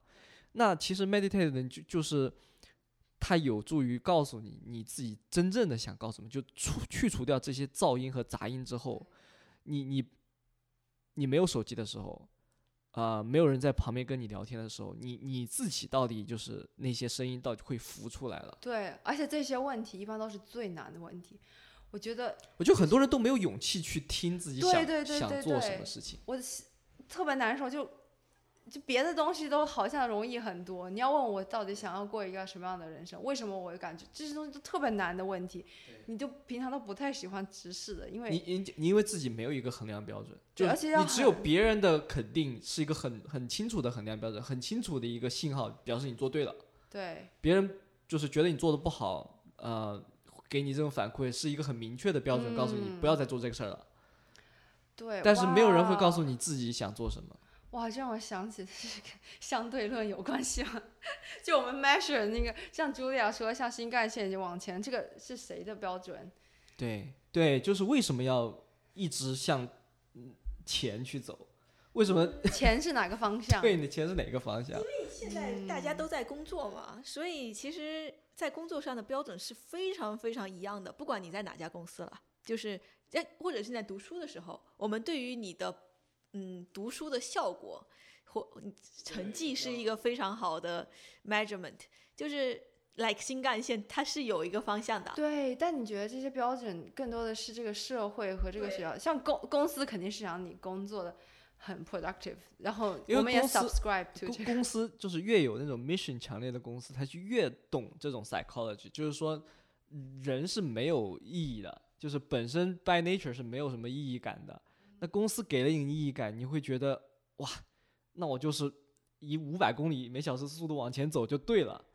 那其实 meditate 呢，就就是它有助于告诉你你自己真正的想告诉什么，就除去除掉这些噪音和杂音之后，你你你没有手机的时候。啊、没有人在旁边跟你聊天的时候，你你自己到底就是那些声音到底会浮出来了。对，而且这些问题一般都是最难的问题。我觉得我觉得很多人都没有勇气去听自己想对对对想对做什么事情。我是特别难受，就就别的东西都好像容易很多。你要问我到底想要过一个什么样的人生，为什么我感觉这些东西都特别难的问题，你就平常都不太喜欢直视的，因为你你你因为自己没有一个衡量标准，就而且要你只有别人的肯定是一个很很清楚的衡量标准，很清楚的一个信号，表示你做对了。对别人就是觉得你做的不好，呃，给你这种反馈是一一个很明确的标准，告诉你不要再做这个事儿了。对，但是没有人会告诉你自己想做什么。哇，这让我想起 相对论有关系吗？就我们 measure 那个，像 Julia 说，像新干线就往前，这个是谁的标准？对对，就是为什么要一直向嗯前去走？为什么钱是哪个方向？对你的钱是哪个方向？因为现在大家都在工作嘛，所以其实，在工作上的标准是非常非常一样的，不管你在哪家公司了，就是在或者是在读书的时候，我们对于你的嗯读书的效果或成绩是一个非常好的。measurement，就是 like 新干线它是有一个方向的，对，但你觉得这些标准更多的是这个社会和这个学校，像公公司肯定是想你工作的很 productive，然后我们也 subscribe to 公这个。公司就是越有那种 mission 强烈的公司，它就越懂这种 psychology，就是说人是没有意义的，就是本身 by nature 是没有什么意义感的。那公司给了你意义感，你会觉得哇，那我就是以五百公里每小时速度往前走就对了。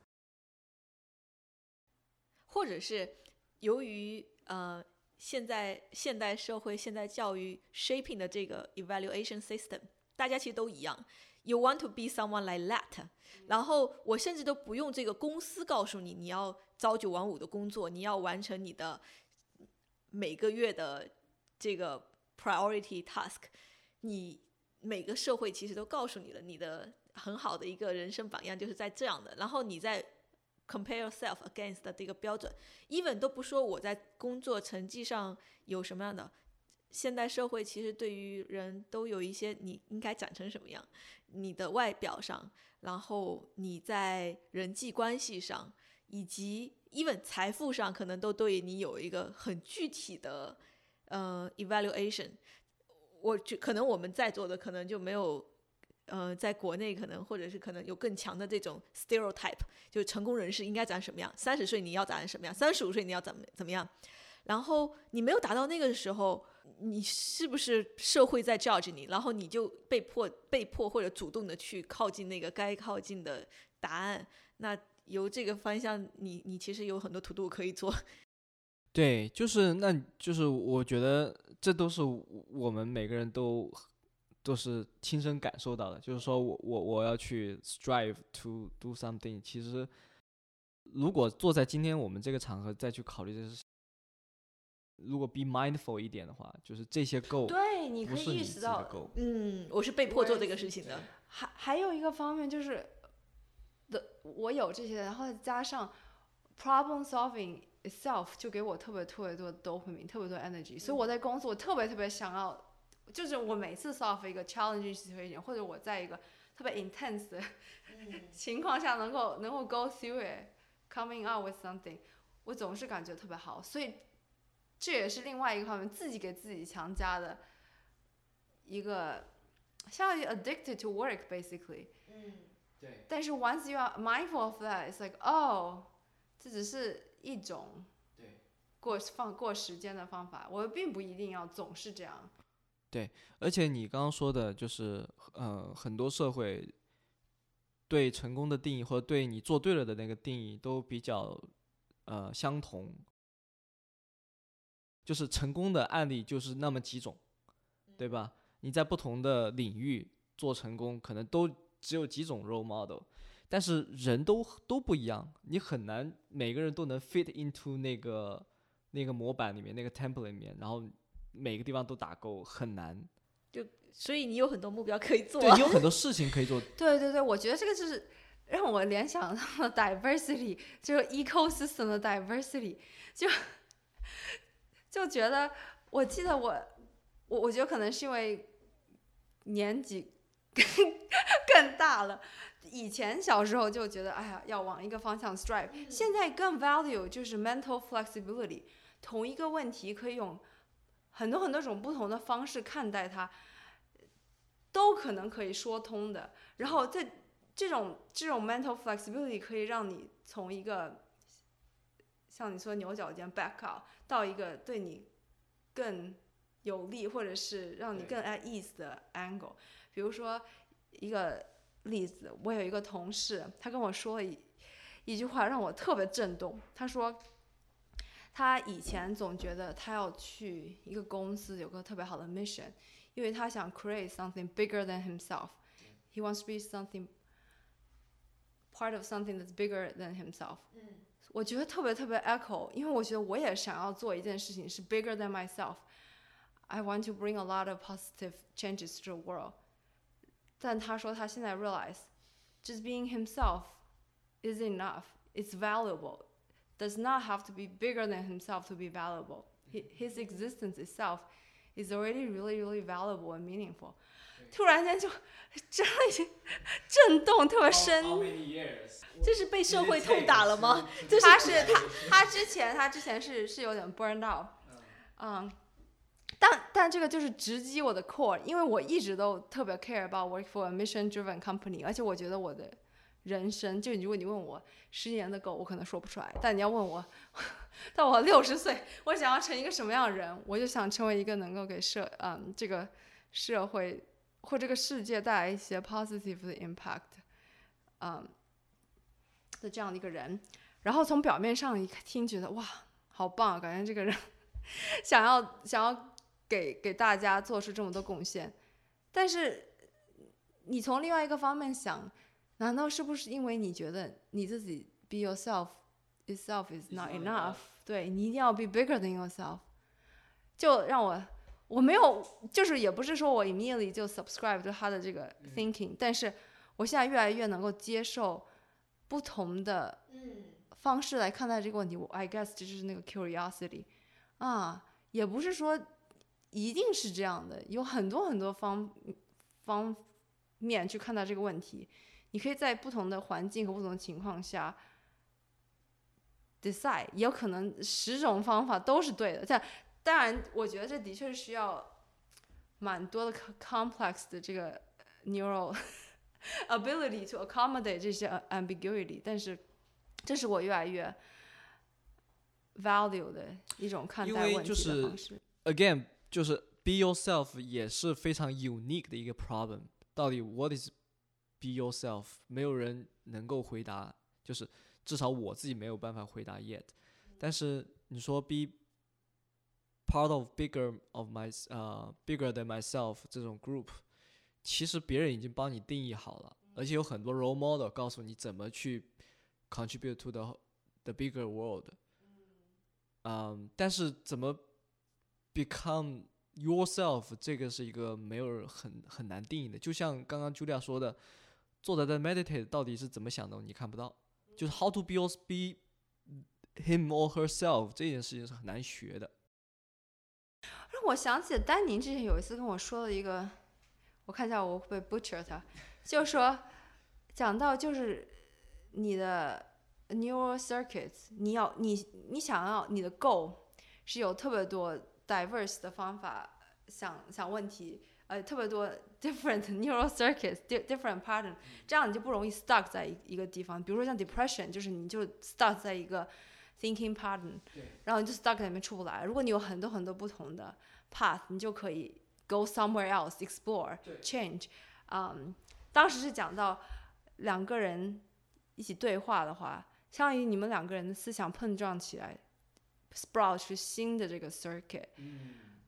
或者是由于呃现在现代社会、现代教育 shaping 的这个 evaluation system，大家其实都一样。You want to be someone like that，然后我甚至都不用这个公司告诉你你要朝九晚五的工作，你要完成你的每个月的这个 priority task，你每个社会其实都告诉你了，你的很好的一个人生榜样就是在这样的，然后你在 compare yourself against 的这个标准，even 都不说我在工作成绩上有什么样的。现代社会其实对于人都有一些你应该长成什么样，你的外表上，然后你在人际关系上，以及 even 财富上，可能都对你有一个很具体的呃 evaluation。我觉可能我们在座的可能就没有，呃，在国内可能或者是可能有更强的这种 stereotype，就是成功人士应该长什么样，三十岁你要长什么样，三十五岁你要怎么怎么样。然后你没有达到那个时候，你是不是社会在 judge 你？然后你就被迫、被迫或者主动的去靠近那个该靠近的答案。那由这个方向，你你其实有很多 to do 可以做。对，就是那，就是我觉得这都是我们每个人都都是亲身感受到的。就是说我我我要去 strive to do something。其实，如果坐在今天我们这个场合再去考虑这事，如果 be mindful 一点的话，就是这些 goal 对，你可以意识到，嗯，我是被迫做这个事情的。还还有一个方面就是的，我有这些，然后加上 problem solving itself 就给我特别特别多的 dopamine，特别多 energy，所以我在工作我特别特别想要，就是我每次 solve 一个 challenging situation，或者我在一个特别 intense 的情况下能够能够 go through it，coming out with something，我总是感觉特别好，所以这也是另外一个方面，自己给自己强加的一个。相当于 addicted to work basically。嗯，对，但是 once you are mindful of that, it's like oh，这只是一种对。过放过时间的方法，我并不一定要总是这样。对而且你刚刚说的就是，呃，很多社会对成功的定义或者对你做对了的那个定义都比较呃相同，就是成功的案例就是那么几种，对吧？你在不同的领域做成功，可能都只有几种 role model，但是人都都不一样，你很难每个人都能 fit into 那个那个模板里面那个 template 里面，然后每个地方都打勾，很难。就所以你有很多目标可以做。对你有很多事情可以做。对对对，我觉得这个就是让我联想到了 diversity，就是 ecosystem 的 diversity，就就觉得，我记得我我我觉得可能是因为年纪更大了。以前小时候就觉得，哎呀，要往一个方向 strive。现在更 value 就是 mental flexibility，同一个问题可以用很多很多种不同的方式看待它，都可能可以说通的。然后这这种这种 mental flexibility 可以让你从一个像你说牛角尖 back out 到一个对你更有利或者是让你更 at ease 的 angle。比如说一个例子，我有一个同事，他跟我说了一一句话让我特别震动。他说，他以前总觉得他要去一个公司有个特别好的 mission，因为他想 create something bigger than himself。He wants to be something part of something that's bigger than himself。我觉得特别特别 echo，因为我觉得我也想要做一件事情是 bigger than myself。I want to bring a lot of positive changes to the world。 但他说他现在 realize just being himself is enough. It's valuable. Does not have to be bigger than himself to be valuable. Hi- His existence itself is already really, really valuable and meaningful. 突然间就真的震动特别深。这是被社会痛打了吗？他是他他之前他之前是是有点 burned out，嗯， 但但这个就是直击我的 core，因为我一直都特别 care about work for a mission driven company，而且我觉得我的人生，就如果你问我十年的狗我可能说不出来，但你要问我，到我六十岁，我想要成一个什么样的人，我就想成为一个能够给社嗯这个社会或这个世界带来一些 positive 的 impact，嗯的这样的一个人。然后从表面上一听，觉得哇，好棒，感觉这个人 想要想要给给大家做出这么多贡献。但是你从另外一个方面想，难道是不是因为你觉得你自己 be yourself itself is not enough？对你一定要 be bigger than yourself，就让我我没有，就是也不是说我 immediately 就 subscribe to 他的这个 thinking，、但是我现在越来越能够接受不同的方式来看待这个问题。我 I guess 这就是那个 curiosity 啊，也不是说一定是这样的，有很多很多方方面去看待这个问题。你可以在不同的环境和不同的情况下 decide，也有可能十种方法都是对的。但当然，我觉得这的确是需要蛮多的 co- complex 的这个 neural ability to accommodate 这些 ambiguity。但是，这是我越来越 value 的一种看待问题的方式。again 就是 be yourself 也是非常 unique 的一个 problem。到底 what is be yourself？没有人能够回答，就是至少我自己没有办法回答 yet。但是你说 be part of bigger of my 呃、bigger than myself 这种 group，其实别人已经帮你定义好了，而且有很多 role model 告诉你怎么去 contribute to the the bigger world。嗯，但是怎么 become yourself 这个是一个没有很很难定义的，就像刚刚 Julia 说的，作者在 meditate 到底是怎么想的，你看不到，就是 how to be your be him or herself 这件事情是很难学的。让我想起丹宁之前有一次跟我说的一个，我看一下我会不会 butcher 它，就是说讲到就是你的 neural circuits，你要你你想要你的 goal 是有特别多 diverse 的方法想想问题，呃，特别多 different neural circuits di different pattern，这样你就不容易 stuck 在一一个地方。比如说像 depression，就是你就 stuck 在一个 thinking pattern，然后你就 stuck 在里面出不来。如果你有很多很多不同的 path，你就可以 go somewhere else explore change。嗯，当时是讲到两个人一起对话的话，相当于你们两个人的思想碰撞起来，sprout 出新的这个 circuit。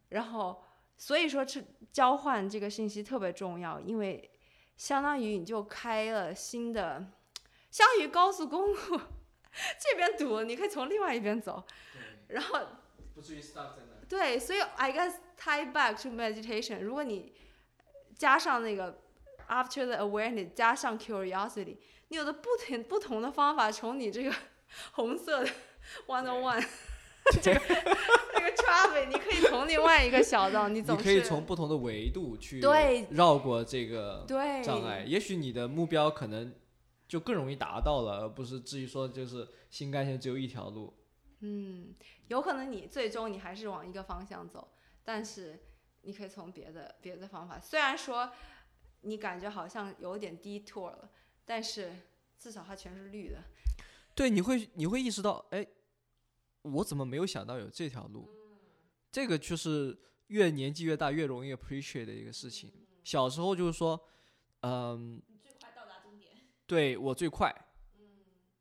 然后所以说这交换这个信息特别重要，因为相当于你就开了新的，相当于高速公路 这边堵，你可以从另外一边走，然后不至于 stuck 在那。对，所以 I guess tie back to meditation，如果你加上那个 after the awareness，加上 curiosity，你有的不同不同的方法，从你这个红色的 one on one 这个 这个 traffic，你可以从另外一个小道，你你总是可以从不同的维度去对绕过这个障碍，也许你的目标可能就更容易达到了，而不是至于说就是新干线只有一条路。嗯，有可能你最终你还是往一个方向走，但是你可以从别的别的方法，虽然说你感觉好像有点 detour 了，但是至少它全是绿的。对，你会你会意识到，哎，我怎么没有想到有这条路？这个就是越年纪越大越容易 appreciate 的一个事情。小时候就是说，嗯，最快到达终点。对我最快，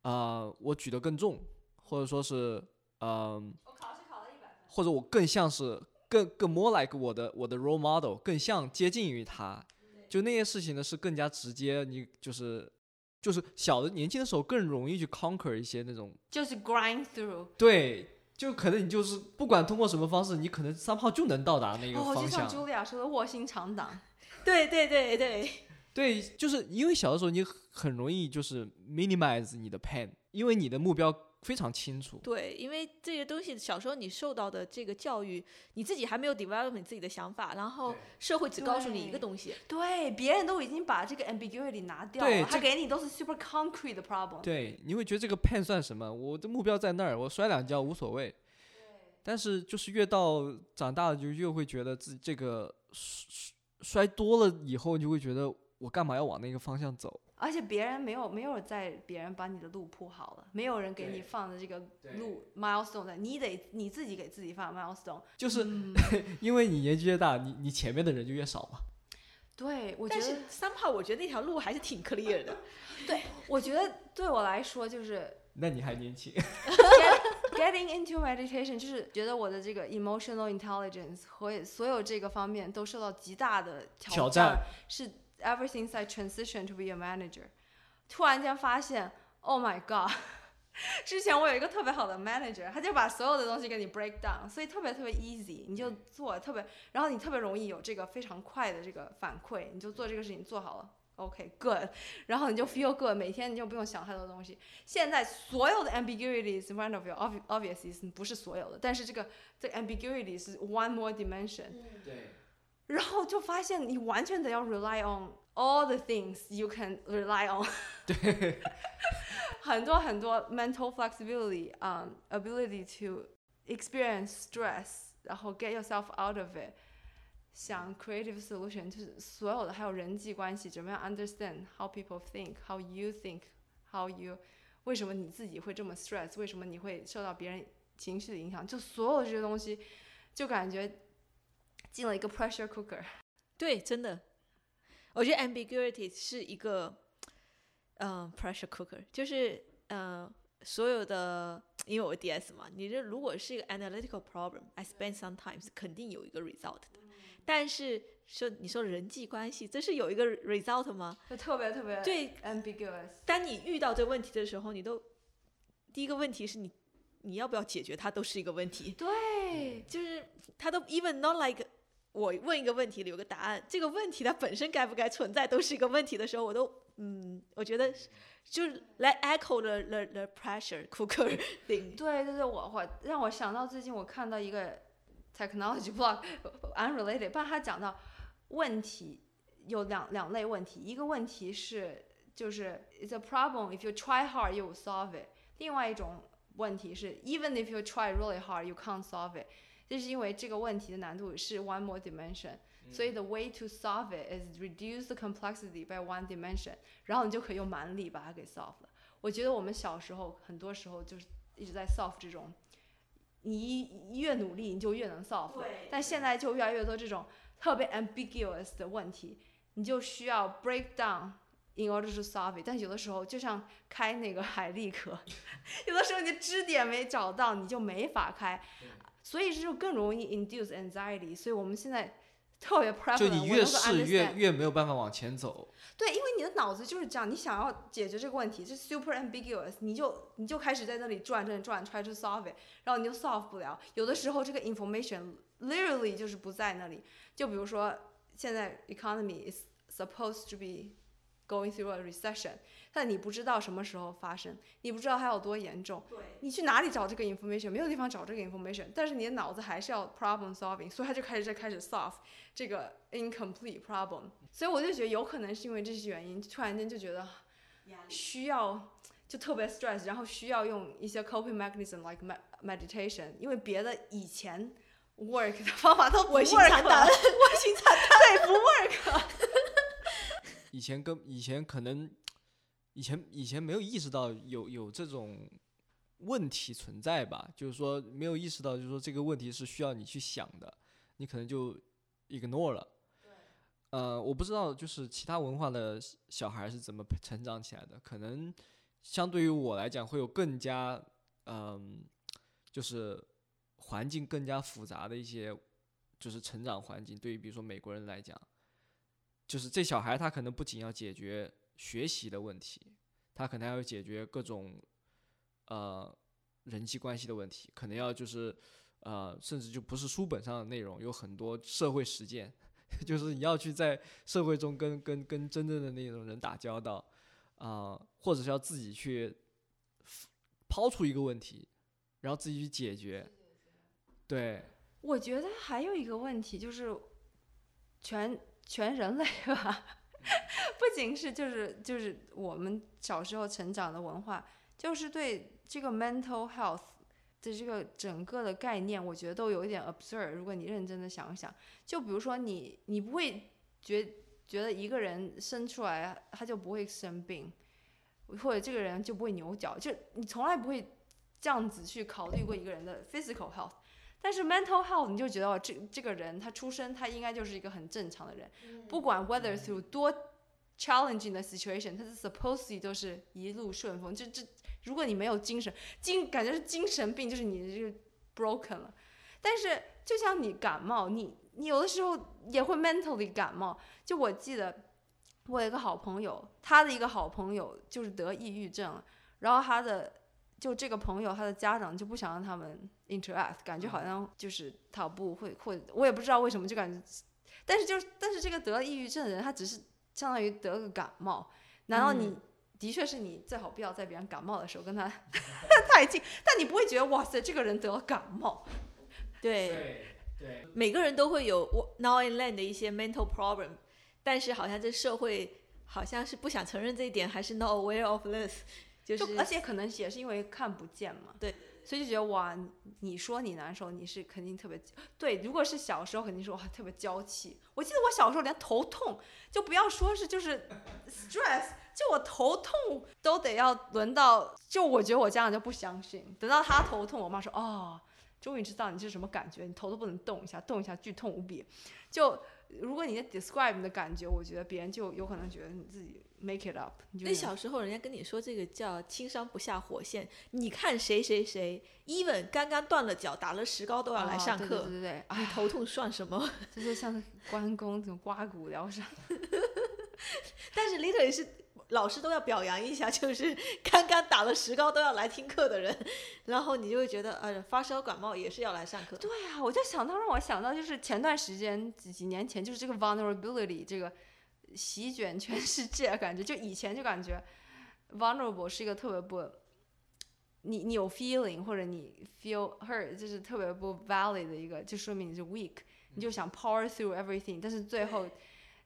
啊、我举得更重，或者说是，嗯、我考试考了一百分。或者我更像是更更 more like 我的我的 role model，更像接近于他，就那些事情呢是更加直接，你就是就是小的年轻的时候更容易去 conquer 一些那种就是 grind through。对，就可能你就是不管通过什么方式，你可能 somehow 就能到达那个哦，就方向。像茱莉亚说的卧薪尝胆。对对对对，对，就是因为小的时候你很容易就是 minimize 你的 pain，因为你的目标非常清楚。对，因为这些东西小时候你受到的这个教育，你自己还没有 develop 你自己的想法，然后社会只告诉你一个东西。对，别人都已经把这个 ambiguity 拿掉了，他给你都是 super concrete 的 problem。对，你会觉得这个 pain 算什么？我的目标在那儿，我摔两跤无所谓。但是就是越到长大了，就越会觉得自己这个摔摔多了以后，就会觉得我干嘛要往那个方向走？而且别人没有没有在别人把你的路铺好了，没有人给你放的这个路 milestone 在，你得你自己给自己放 milestone。就是嗯 因为你年纪越大，你你前面的人就越少嘛。对，我觉得 somehow 我觉得那条路还是挺 clear 的。对我觉得对我来说就是那你还年轻，getting into meditation，就是觉得我的这个 emotional intelligence 和所有这个方面都受到极大的挑战，战是 ever since I transitioned to be a manager，突然间发现，Oh my god！之前我有一个特别好的 manager，他就把所有的东西给你 break down，所以特别特别 easy，你就做特别，然后你特别容易有这个非常快的这个反馈，你就做这个事情做好了。OK，good，、然后你就 feel good，每天你就不用想太多东西。现在所有的 ambiguities in front of you obvi- obviously 不是所有的，但是这个这个 ambiguity 是 one more dimension，对，然后就发现你完全得要 rely on all the things you can rely on，对，很多很多 mental flexibility，um ability to experience stress，然后 get yourself out of it，想 creative solution，就是所有的，还有人际关系，怎么样 understand how people think，how you think，how you，为什么你自己会这么 stress，为什么你会受到别人情绪的影响，就所有这些东西，就感觉 进了一个 pressure cooker。对，真的，我觉得 ambiguity 是一个，嗯、p r e s s u r e cooker，就是呃，所有的，因为我 DS 嘛，你这如果是一个 analytical problem，I spend some times 肯定有一个 result 的，但是说你说人际关系，这是有一个 result 吗？就特别特别对 ambiguous。当你遇到这问题的时候，你都第一个问题是你你要不要解决它，都是一个问题。对，就是它都 even not like 我问一个问题里有个答案，这个问题它本身该不该存在都是一个问题的时候，我都嗯，我觉得就是来 echo the the the pressure cooker thing。对对对，我我让我想到最近我看到一个 technology blog unrelated，但他讲到问题有两两类问题，一个问题是就是 it's a problem if you try hard you solve it，另外一种问题是 even if you try really hard you can't solve it，这是因为这个问题的难度是 one more dimension。所以 the way to solve it is reduce the complexity by one dimension，然后你就可以用蛮力把它给 solve 了。我觉得我们小时候很多时候就是一直在 solve 这种，你越努力你就越能 solve，但现在就越来越多这种特别 ambiguous 的问题，你就需要 break down in order to solve it。但有的时候就像开那个海蛎壳，有的时候你的支点没找到，你就没法开，所以这就更容易 induce anxiety。所以我们现在特别 prevalent，就你越试越越没有办法往前走。对，因为你的脑子就是这样，你想要解决这个问题，是 super ambiguous，你就你就开始在那里转转转，try to solve it，然后你就 solve 不了。有的时候这个 information literally 就是不在那里。就比如说现在 economy is supposed to be going through a recession，但你不知道什么时候发生，你不知道它有多严重，你去哪里找这个 information？没有地方找这个 information，但是你的脑子还是要 problem solving，所以他就开始在开始 solve 这个 incomplete problem。所以我就觉得有可能是因为这些原因，突然间就觉得需要就特别 stress，然后需要用一些 coping mechanism like med meditation，因为别的以前 work 的方法都不我 work 心惨淡，我心惨淡。对，不 work。以前跟以前可能，以前以前没有意识到有有这种问题存在吧，就是说没有意识到，就是说这个问题是需要你去想的，你可能就 ignore 了。呃，我不知道就是其他文化的小孩是怎么成长起来的，可能相对于我来讲会有更加嗯、就是环境更加复杂的一些，就是成长环境。对于比如说美国人来讲。就是这小孩他可能不仅要解决学习的问题，他可能还要解决各种呃人际关系的问题，可能要就是呃甚至就不是书本上的内容，有很多社会实践，就是你要去在社会中跟跟跟真正的那种人打交道啊、或者是要自己去抛出一个问题，然后自己去解决，对，我觉得还有一个问题就是全全人类吧，不仅是就是就是我们小时候成长的文化，就是对这个 mental health 的这个整个的概念，我觉得都有一点 absurd。如果你认真的想想，就比如说你，你不会觉觉得一个人生出来他就不会生病，或者这个人就不会牛角，就你从来不会这样子去考虑过一个人的 physical health。但是 mental health 你就觉得哦，这这个人他出生他应该就是一个很正常的人，不管 whether through 多 challenging 的 situation，他是 supposedly 都是一路顺风。这这，如果你没有精神精，感觉是精神病，就是你这个 broken 了。但是就像你感冒，你你有的时候也会 mentally 感冒。就我记得我有一个好朋友，他的一个好朋友就是得抑郁症，然后他的就这个朋友他的家长就不想让他们 interact，感觉好像就是他不会会，我也不知道为什么就感觉，但是就是但是这个得了抑郁症的人他只是相当于得个感冒，难道你？的确是你最好不要在别人感冒的时候跟他 太近，但你不会觉得哇塞，这个人得了感冒。对，对，每个人都会有 now and then 的一些 mental problem，但是好像这社会好像是不想承认这一点，还是 not aware of this，就是而且可能也是因为看不见嘛。对，所以就觉得哇，你说你难受，你是肯定特别对。如果是小时候，肯定说哇特别娇气。我记得我小时候连头痛，就不要说是就是 stress。就我头痛都得要轮到，就我觉得我家长就不相信，等到他头痛，我妈说哦，终于知道你是什么感觉，你头都不能动一下，动一下剧痛无比。就如果你在 describe 你的感觉，我觉得别人就有可能觉得你自己 make it up。那小时候人家跟你说这个叫轻伤不下火线，你看谁谁谁，even 刚刚断了脚，打了石膏都要来上课，对对对，你头痛算什么？这就像关公怎么刮骨疗伤。但是 literally 是。老师都要表扬一下，就是刚刚打了石膏都要来听课的人，然后你就会觉得，呃，发烧感冒也是要来上课。对啊，我就想到让我想到，就是前段时间几几年前，就是这个 vulnerability 这个席卷全世界，感觉就以前就感觉 vulnerable 是一个特别不，你你有 feeling 或者你 feel hurt 就是特别不 valid 的一个，就说明你是 weak，你就想 power through everything，但是最后。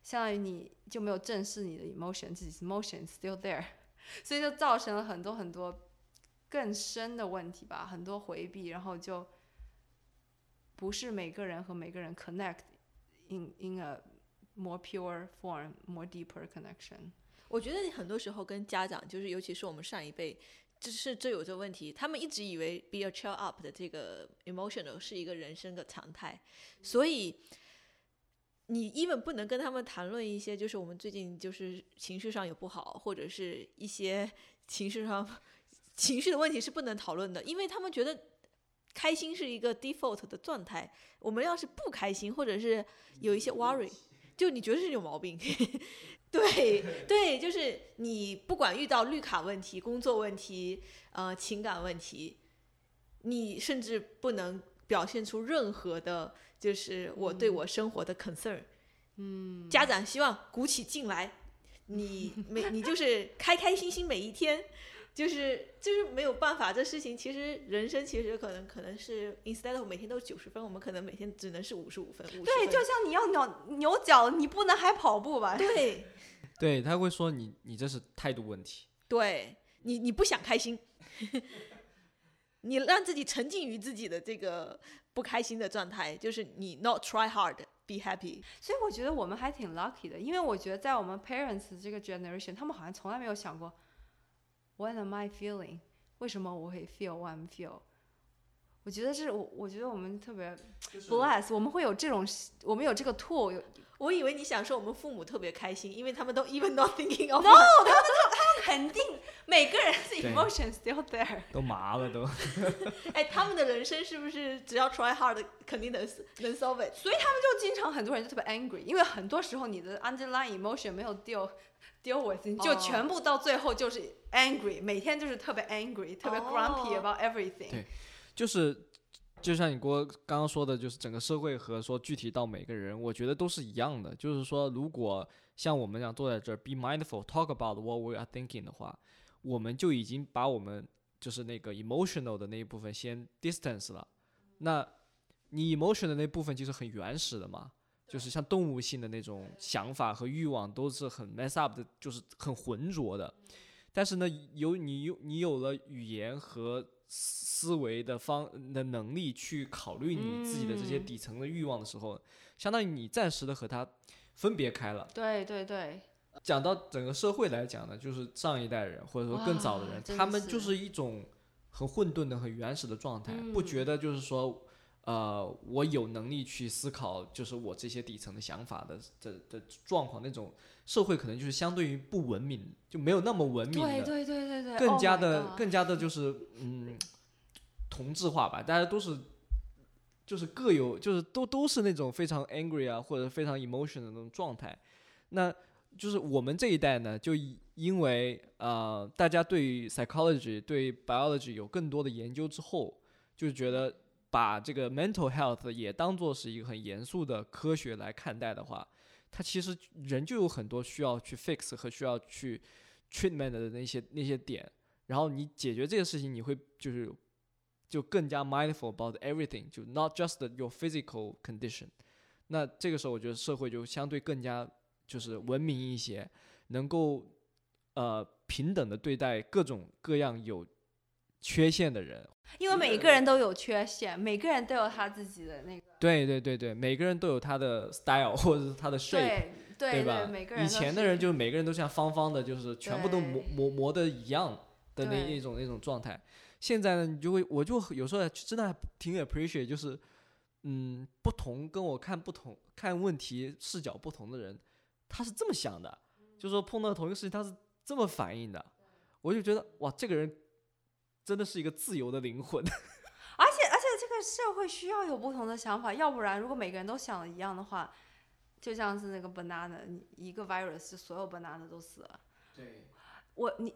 相当于你就没有正视你的 emotion，自己 emotion still there，所以就造成了很多很多更深的问题吧，很多回避，然后就不是每个人和每个人 connect in in a more pure form，more deeper connection。我觉得很多时候跟家长，就是尤其是我们上一辈，就是这有这问题，他们一直以为 be a child up 的这个 emotional 是一个人生的常态，所以。你 even 不能跟他们谈论一些，就是我们最近就是情绪上有不好，或者是一些情绪上情绪的问题是不能讨论的，因为他们觉得开心是一个 default 的状态。我们要是不开心，或者是有一些 worry，就你觉得是有毛病。对对，就是你不管遇到绿卡问题、工作问题、呃情感问题，你甚至不能表现出任何的。就是我对我生活的 concern，嗯，家长希望鼓起劲来，你每你就是开开心心每一天，就是就是没有办法，这事情其实人生其实可能可能是 instead of 每天都是九十分，我们可能每天只能是五十五分。对，就像你要扭扭脚，你不能还跑步吧？对，对他会说你你这是态度问题，对你你不想开心，你让自己沉浸于自己的这个。不开心的状态就是你 not try hard be happy，所以我觉得我们还挺 lucky 的，因为我觉得在我们 parents 这个 generation，他们好像从来没有想过 what am I feeling，为什么我会 feel what I'm feel。我觉得是我，我觉得我们特别 bless，我们会有这种，我们有这个 tool。有，我以为你想说我们父母特别开心，因为他们都 even not thinking of。No，他们他们肯定每个人的 emotions still there。都麻了都。哎，他们的人生是不是只要 try hard，肯定能能 solve it？所以他们就经常很多人就特别 angry，因为很多时候你的 underlying emotion 没有 deal deal with，你就全部到最后就是 angry，每天就是特别 angry，特别 grumpy about everything。对。就是，就像你郭刚刚说的，就是整个社会和说具体到每个人，我觉得都是一样的。就是说，如果像我们这样坐在这儿，be mindful，talk about what we are thinking 的话，我们就已经把我们就是那个 emotional 的那一部分先 distance 了。那你 emotion 的那部分就是很原始的嘛，就是像动物性的那种想法和欲望都是很 mess up 的，就是很浑浊的。但是呢，有你有你有了语言和思维的方的能力去考虑你自己的这些嗯底层的欲望的时候，相当于你暂时的和他分别开了。对对对，讲到整个社会来讲呢，就是上一代人或者说更早的人，他们就是是一种很混沌的、很原始的状态，不嗯觉得就是说，呃，我有能力去思考，就是我这些底层的想法的的的状况，那种社会可能就是相对于不文明，就没有那么文明的，对对对对对，更 Oh 加的、更加的就是嗯同质化吧，大家都是就是各有就是都都是那种非常 angry 啊或者非常 emotion 的那种状态，那就是我们这一代呢，就因为呃大家对于 psychology 对 biology 有更多的研究之后，就觉得把这个 mental health 也当做是一个很严肃的科学来看待的话，它其实人就有很多需要去 fix 和需要去 treatment 的那些那些点，然后你解决这个事情，你会就是就更加 mindful about everything，就 not just your physical condition。那这个时候，我觉得社会就相对更加就是文明一些，能够呃平等的对待各种各样有缺陷的人。因为每个人都有缺陷，每个人都有他自己的那个对对对对，每个人都有他的 style 或者是他的 shape。对对吧？每个人以前的人就是每个人都像方方的，就是全部都磨磨磨的一样的那一种那种状态。现在呢，你就会，我就有时候真的还挺 appreciate，就是嗯，不同跟我看不同看问题视角不同的人，他是这么想的，就是说碰到同一个事情他是这么反应的，我就觉得哇，这个人真的是一个自由的灵魂。而且而且这个社会需要有不同的想法，要不然如果每个人都想的一样的话，就像是那个 banana，你一个 virus 就所有 banana 都死了。对，我你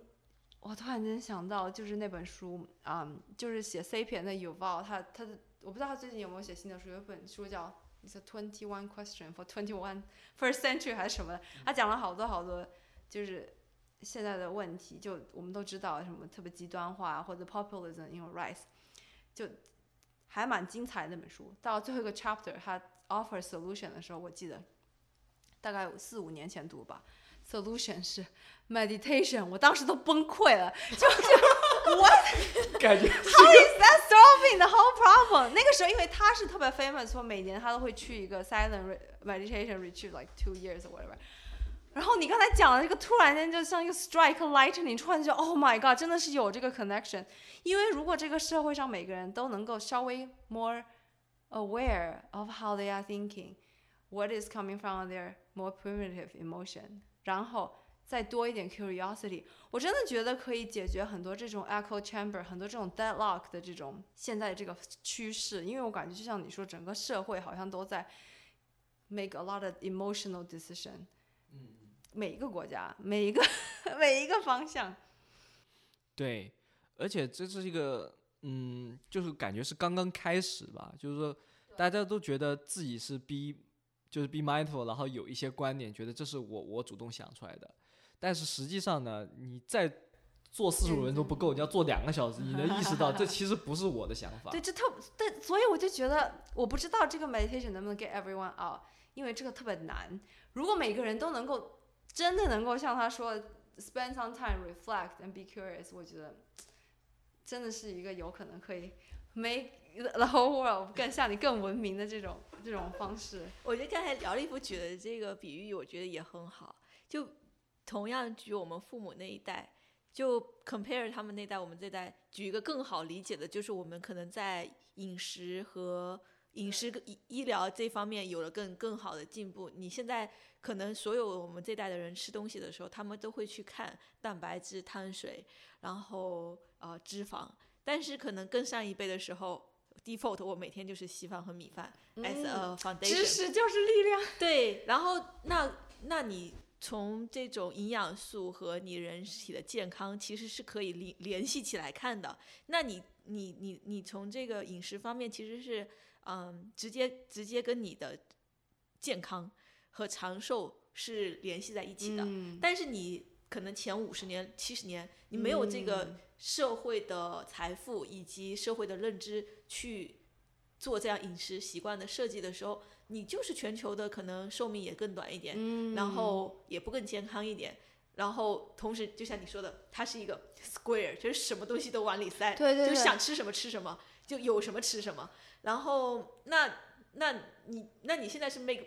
我突然间想到，就是那本书，嗯，就是写 Sapien 的 Yuval，他他的我不知道他最近有没有写新的书，有一本书叫《It's a Twenty One Question for Twenty One First Century》还是什么的，他讲了好多好多，就是现在的问题，就我们都知道什么特别极端化或者 populism in rise，就还蛮精彩的那本书。到最后一个 chapter，他 offer solution 的时候，我记得大概有四五年前读吧。solution 是 meditation，我当时都崩溃了，就就 what 感觉 how is that solving the whole problem？那个时候，因为他是特别 famous，说每年他都会去一个 silent meditation retreat like two years or whatever。然后你刚才讲的这个，突然间就像一个 strike lightning，突然就 Oh my God，真的是有这个 connection。因为如果这个社会上每个人都能够稍微 more aware of how they are thinking, what is coming from their more primitive emotion，然后再多一点 curiosity，我真的觉得可以解决很多这种 echo chamber，很多这种 deadlock 的这种现在这个趋势。因为我感觉就像你说，整个社会好像都在 make a lot of emotional decision。每一个国家，每一个 每一个方向，对，而且这是一个，嗯，就是感觉是刚刚开始吧，就是说大家都觉得自己是 be，就是 be mindful，然后有一些观点，觉得这是我我主动想出来的，但是实际上呢，你再做四十五分钟不够，你要做两个小时，你能意识到这其实不是我的想法对，。这特对，所以我就觉得，我不知道这个 meditation 能不能 get everyone out，因为这个特别难。如果每个人都能够真的能够像他说，spend some time reflect and be curious，我觉得真的是一个有可能可以 make the whole world 更像你更文明的这种这种方式。我觉得刚才姚立夫举的这个比喻，我觉得也很好。就同样举我们父母那一代，就 compare 他们那代，我们这代，举一个更好理解的，就是我们可能在饮食和饮食跟医医疗这方面有了更更好的进步。你现在可能所有我们这代的人吃东西的时候，他们都会去看蛋白质、碳水，然后呃脂肪，但是可能更上一辈的时候。default 我每天就是稀饭和米饭、as a foundation，知识就是力量。对，然后那那你从这种营养素和你人体的健康其实是可以联联系起来看的。那你你你你从这个饮食方面其实是嗯直接直接跟你的健康和长寿是联系在一起的。嗯，但是你可能前五十年、七十年，你没有这个嗯社会的财富以及社会的认知去做这样饮食习惯的设计的时候，你就是全球的可能寿命也更短一点，嗯然后也不更健康一点。然后同时就像你说的，它是一个 square，就是什么东西都往里塞，对对对就想吃什么吃什么，就有什么吃什么。然后那那你那你现在是 make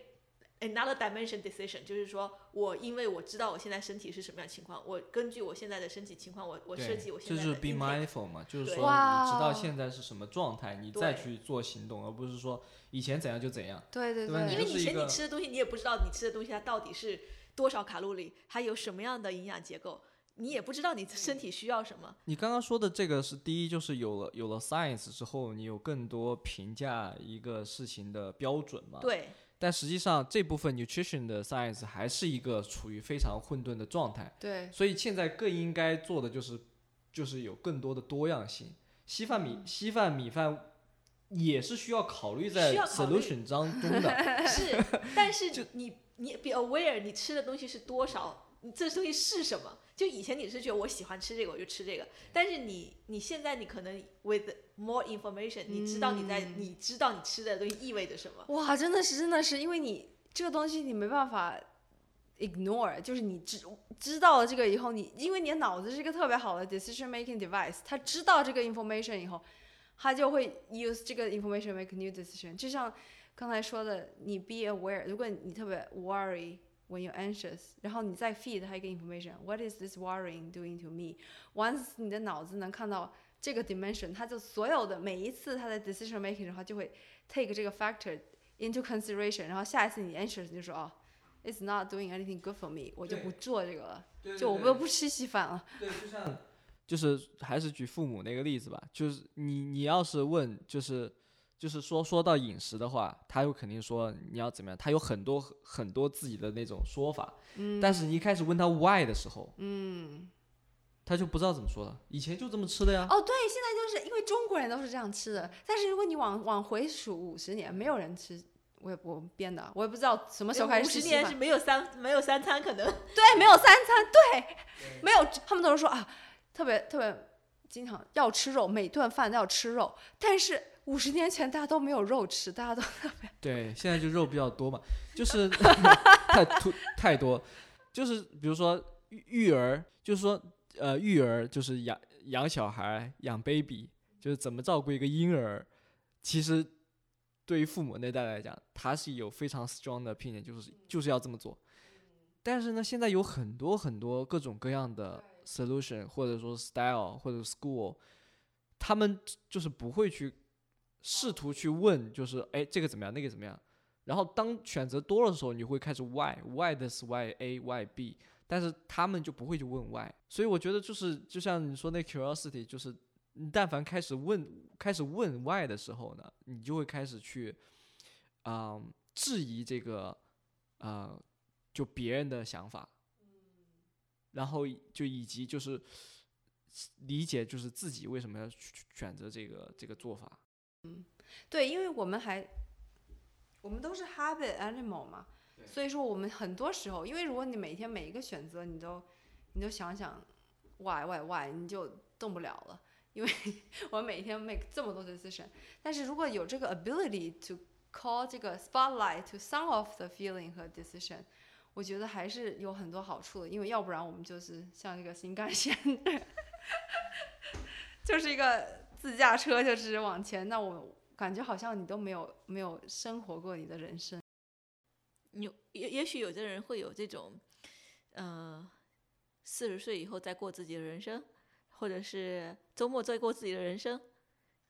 another dimension decision，就是说我因为我知道我现在身体是什么样的情况，我根据我现在的身体情况，我我设计我现在的就是 be mindful 嘛，就是说你知道哦现在是什么状态，你再去做行动，而不是说以前怎样就怎样。对对对对，因为以前你吃的东西，你也不知道你吃的东西它到底是多少卡路里，它有什么样的营养结构，你也不知道你身体需要什么。你刚刚说的这个是第一，就是有了有了 science 之后，你有更多评价一个事情的标准嘛？。对，但实际上这部分 nutrition 的 science 还是一个处于非常混沌的状态，对所以现在更应该做的就是就是有更多的多样性。稀饭米稀饭米饭也是需要考虑在 solution 当中的。是，但是 你你 be aware 你吃的东西是多少，你这东西是什么？就以前你是觉得我喜欢吃这个我就吃这个，但是你你现在你可能 with more information，你知道你在、嗯你知道你吃的东西意味着什么。哇，真的是真的是，因为你这个东西你没办法 ignore，就是你知知道了这个以后，你因为你的脑子是一个特别好的 decision making device，他知道这个 information 以后，他就会 use 这个 information make new decision。就像刚才说的，你 be aware，如果你特别 worry。When you're anxious，然后你再 feed 它一个 information，what is this worrying doing to me？Once 你的脑子能看到这个 dimension，它就所有的每一次它的 decision making 的话，就会 take 这个 factor into consideration，然后下一次你 anxious 你就说哦，it's not doing anything good for me，我就不做这个了，就我不不吃稀饭了。对，就像就是还是举父母那个例子吧，就是你你要是问就是就是说说到饮食的话，他又肯定说你要怎么样，他有很多很多自己的那种说法，嗯但是你一开始问他 why 的时候，嗯，他就不知道怎么说了，以前就这么吃的呀。哦，对，现在就是因为中国人都是这样吃的，但是如果你往往回数五十年，没有人吃。我也我编的，我也不知道什么时候开五始吃稀饭十年是没有三没有三餐可能。对，没有三餐，对，没有，他们都是说啊，特别特别经常要吃肉，每顿饭都要吃肉。但是五十年前大家都没有肉吃，大家都对，现在就肉比较多嘛，就是 太突太多，就是比如说育育儿，就是说呃育儿就是养养小孩养 baby，就是怎么照顾一个婴儿，其实对于父母那代来讲，他是有非常 strong 的 opinion，就是就是要这么做。但是呢，现在有很多很多各种各样的 solution，或者说 style 或者 school，他们就是不会去试图去问，就是哎这个怎么样，那个怎么样。然后当选择多了的时候，你会开始 why why this why a why b，但是他们就不会去问 why。所以我觉得就是就像你说那 curiosity，就是你但凡开始问开始问 why 的时候呢，你就会开始去啊、质疑这个呃就别人的想法，然后就以及就是理解就是自己为什么要去选择这个这个做法。对，因为我们还我们都是 habit animal 嘛，所以说我们很多时候，因为如果你每天每一个选择你都你都想想 why why why，你就动不了了。因为我每天 make 这么多 decision，但是如果有这个 ability to call 这个 spotlight to some of the feeling 和 decision，我觉得还是有很多好处的。因为要不然我们就是像一个新干线，就是一个自驾车，就是往前，那我感觉好像你都没有没有生活过你的人生。有也也许有的人会有这种，呃，四十岁以后再过自己的人生，或者是周末再过自己的人生，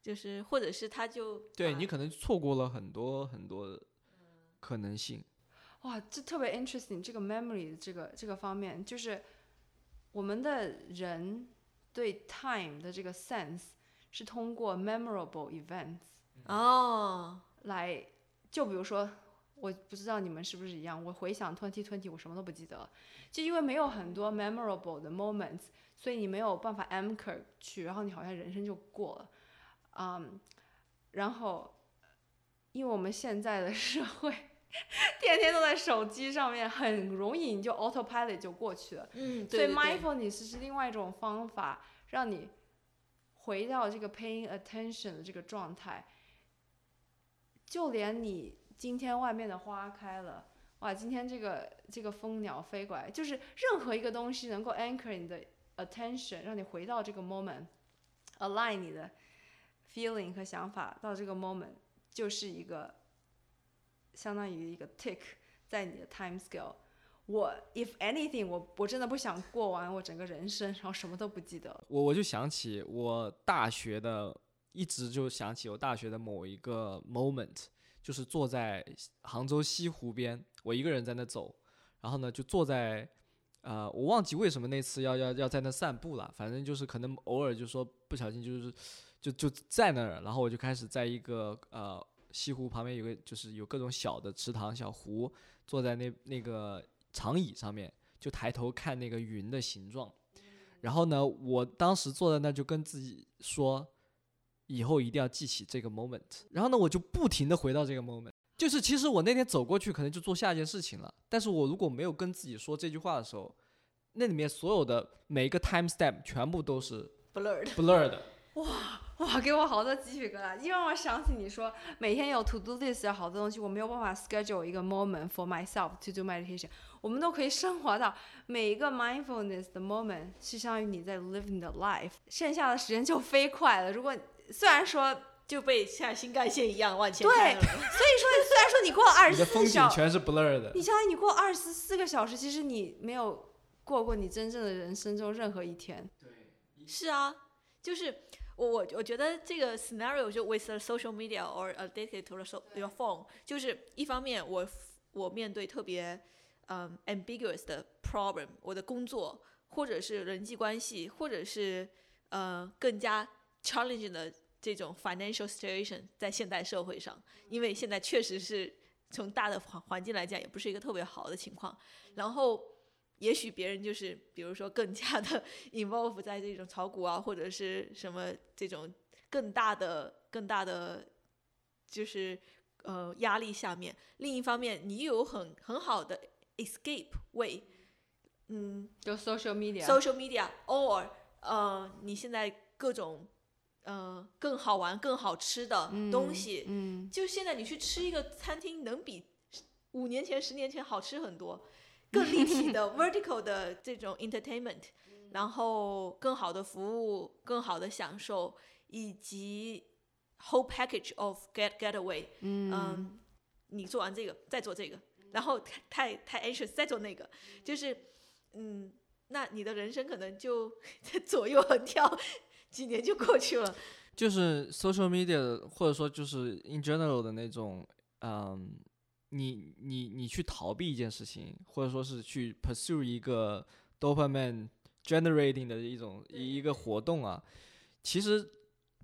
就是或者是他就把对你可能错过了很多很多可能性。哇，这特别 interesting，这个 memory 这个这个方面，就是我们的人对 time 的这个 sense 是通过 memorable events 哦，来，就比如说，我不知道你们是不是一样，我回想 twenty twenty，我什么都不记得了，就因为没有很多 memorable 的 moments，所以你没有办法 anchor 去，然后你好像人生就过了，嗯，然后，因为我们现在的社会 天天都在手机上面，很容易你就 autopilot 就过去了。嗯，所以 mindfulness 是另外一种方法，让你回到这个 paying attention 的这个状态。就连你今天外面的花开了，哇，今天这个这个蜂鸟飞过来，就是任何一个东西能够 anchor 你的 attention，让你回到这个 moment，align 你的 feeling 和想法到这个 moment，就是一个相当于一个 tick 在你的 time scale。我 if anything，我我真的不想过完我整个人生，然后什么都不记得。我我就想起我大学的，一直就想起我大学的某一个 moment，就是坐在杭州西湖边，我一个人在那走，然后呢就坐在，呃，我忘记为什么那次要要要在那散步了，反正就是可能偶尔就说不小心就是就就在那儿，然后我就开始在一个呃西湖旁边有个就是有各种小的池塘小湖，坐在那那个长椅上面，就抬头看那个云的形状。然后呢，我当时坐在那就跟自己说，以后一定要记起这个 moment。然后呢，我就不停的回到这个 moment。就是其实我那天走过去，可能就做下一件事情了。但是我如果没有跟自己说这句话的时候，那里面所有的每一个 time step 全部都是 blurred。blur 的。哇，给我好多鸡皮疙瘩，因为我想起你说每天有 to do list 有好多东西，我没有办法 schedule 一个 moment for myself to do meditation。我们都可以升华到每一个 mindfulness 的 moment 是相当于你在 living the life，剩下的时间就飞快了。如果虽然说，就被像新干线一样往前对。所以说虽然说你过了二你十的风景四小时，全是 blur 的你。相当于你过二十四个小时，其实你没有过过你真正的人生中任何一天。对是啊，就是我我我觉得这个 scenario 就 with the social media or addicted to the so your phone，就是一方面我我面对特别嗯 ambiguous 的 problem，我的工作或者是人际关系，或者是呃更加 challenging 的这种 financial situation，在现代社会上，因为现在确实是从大的环环境来讲，也不是一个特别好的情况，然后。也许别人就是，比如说更加的 involve 在这种炒股啊，或者是什么这种更大的、更大的，就是呃压力下面。另一方面，你又有很很好的 escape way，嗯就 social media，，social media or 呃你现在各种呃更好玩、更好吃的东西，嗯，就现在你去吃一个餐厅，能比五年前、十年前好吃很多，更立体的 vertical 的这种 entertainment，然后更好的服务、更好的享受，以及 whole package of get getaway。嗯，你做完这个，再做这个，然后太太太 anxious，再做那个，就是嗯，那你的人生可能就 左右横跳，几年就过去了。就是 social media 或者说就是 in general 的那种，嗯，你你你去逃避一件事情，或者说是去 pursue 一个 dopamine generating 的一种一一个活动啊，其实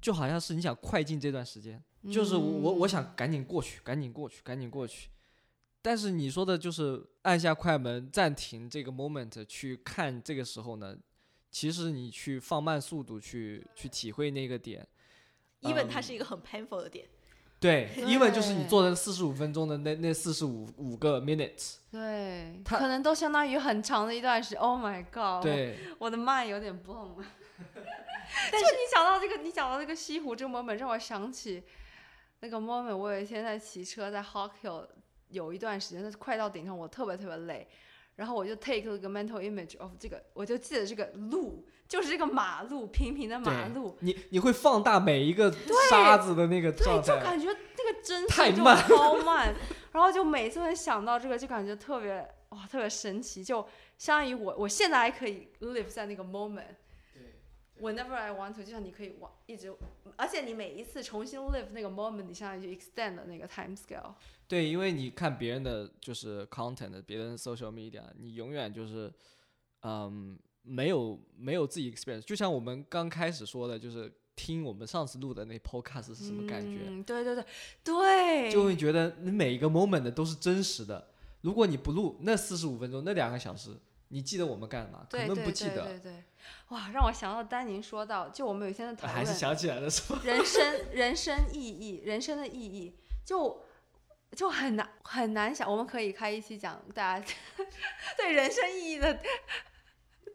就好像是你想快进这段时间，就是我我我想赶紧过去，赶紧过去，赶紧过去。但是你说的就是按下快门暂停这个 moment 去看这个时候呢，其实你去放慢速度去去体会那个点，even 它嗯是一个很 painful 的点。对，因为就是你对做的四十五分钟的那那四十五五个 minutes，对，它可能都相当于很长的一段时。Oh my god！，对，我的 mind 有点 blown。但是你讲到这个，你讲到这个西湖这个 moment，让我想起那个 moment。我有一天在骑车在 Hawk Hill，有一段时间，快到顶上，我特别特别累，然后我就 take 了个 mental image of 这个，我就记得这个路就是这个马路，平平的马路，你你会放大每一个沙子的那个对，状态，就感觉那个帧数就太慢超慢，然后就每次能想到这个，就感觉特别哇，特别神奇，就相当于我我现在还可以 live 在那个 moment。Whenever I want to，就像你可以往一直，而且你每一次重新 live 那个 moment，你相当于就 extend 了那个 time scale。对，因为你看别人的就是 content，别人的 social media，你永远就是，嗯，没有没有自己 experience。就像我们刚开始说的，就是听我们上次录的那 podcast 是什么感觉，嗯，对对对对，就会觉得你每一个 moment 都是真实的。如果你不录那四十五分钟，那两个小时，你记得我们干嘛？可对对能不记得，对对对，哇，让我想到丹宁说到，就我们有一天的讨论，还是想起来了是吧？人生人生意义，人生的意义，就就很难很难想。我们可以开一期讲大家 对人生意义的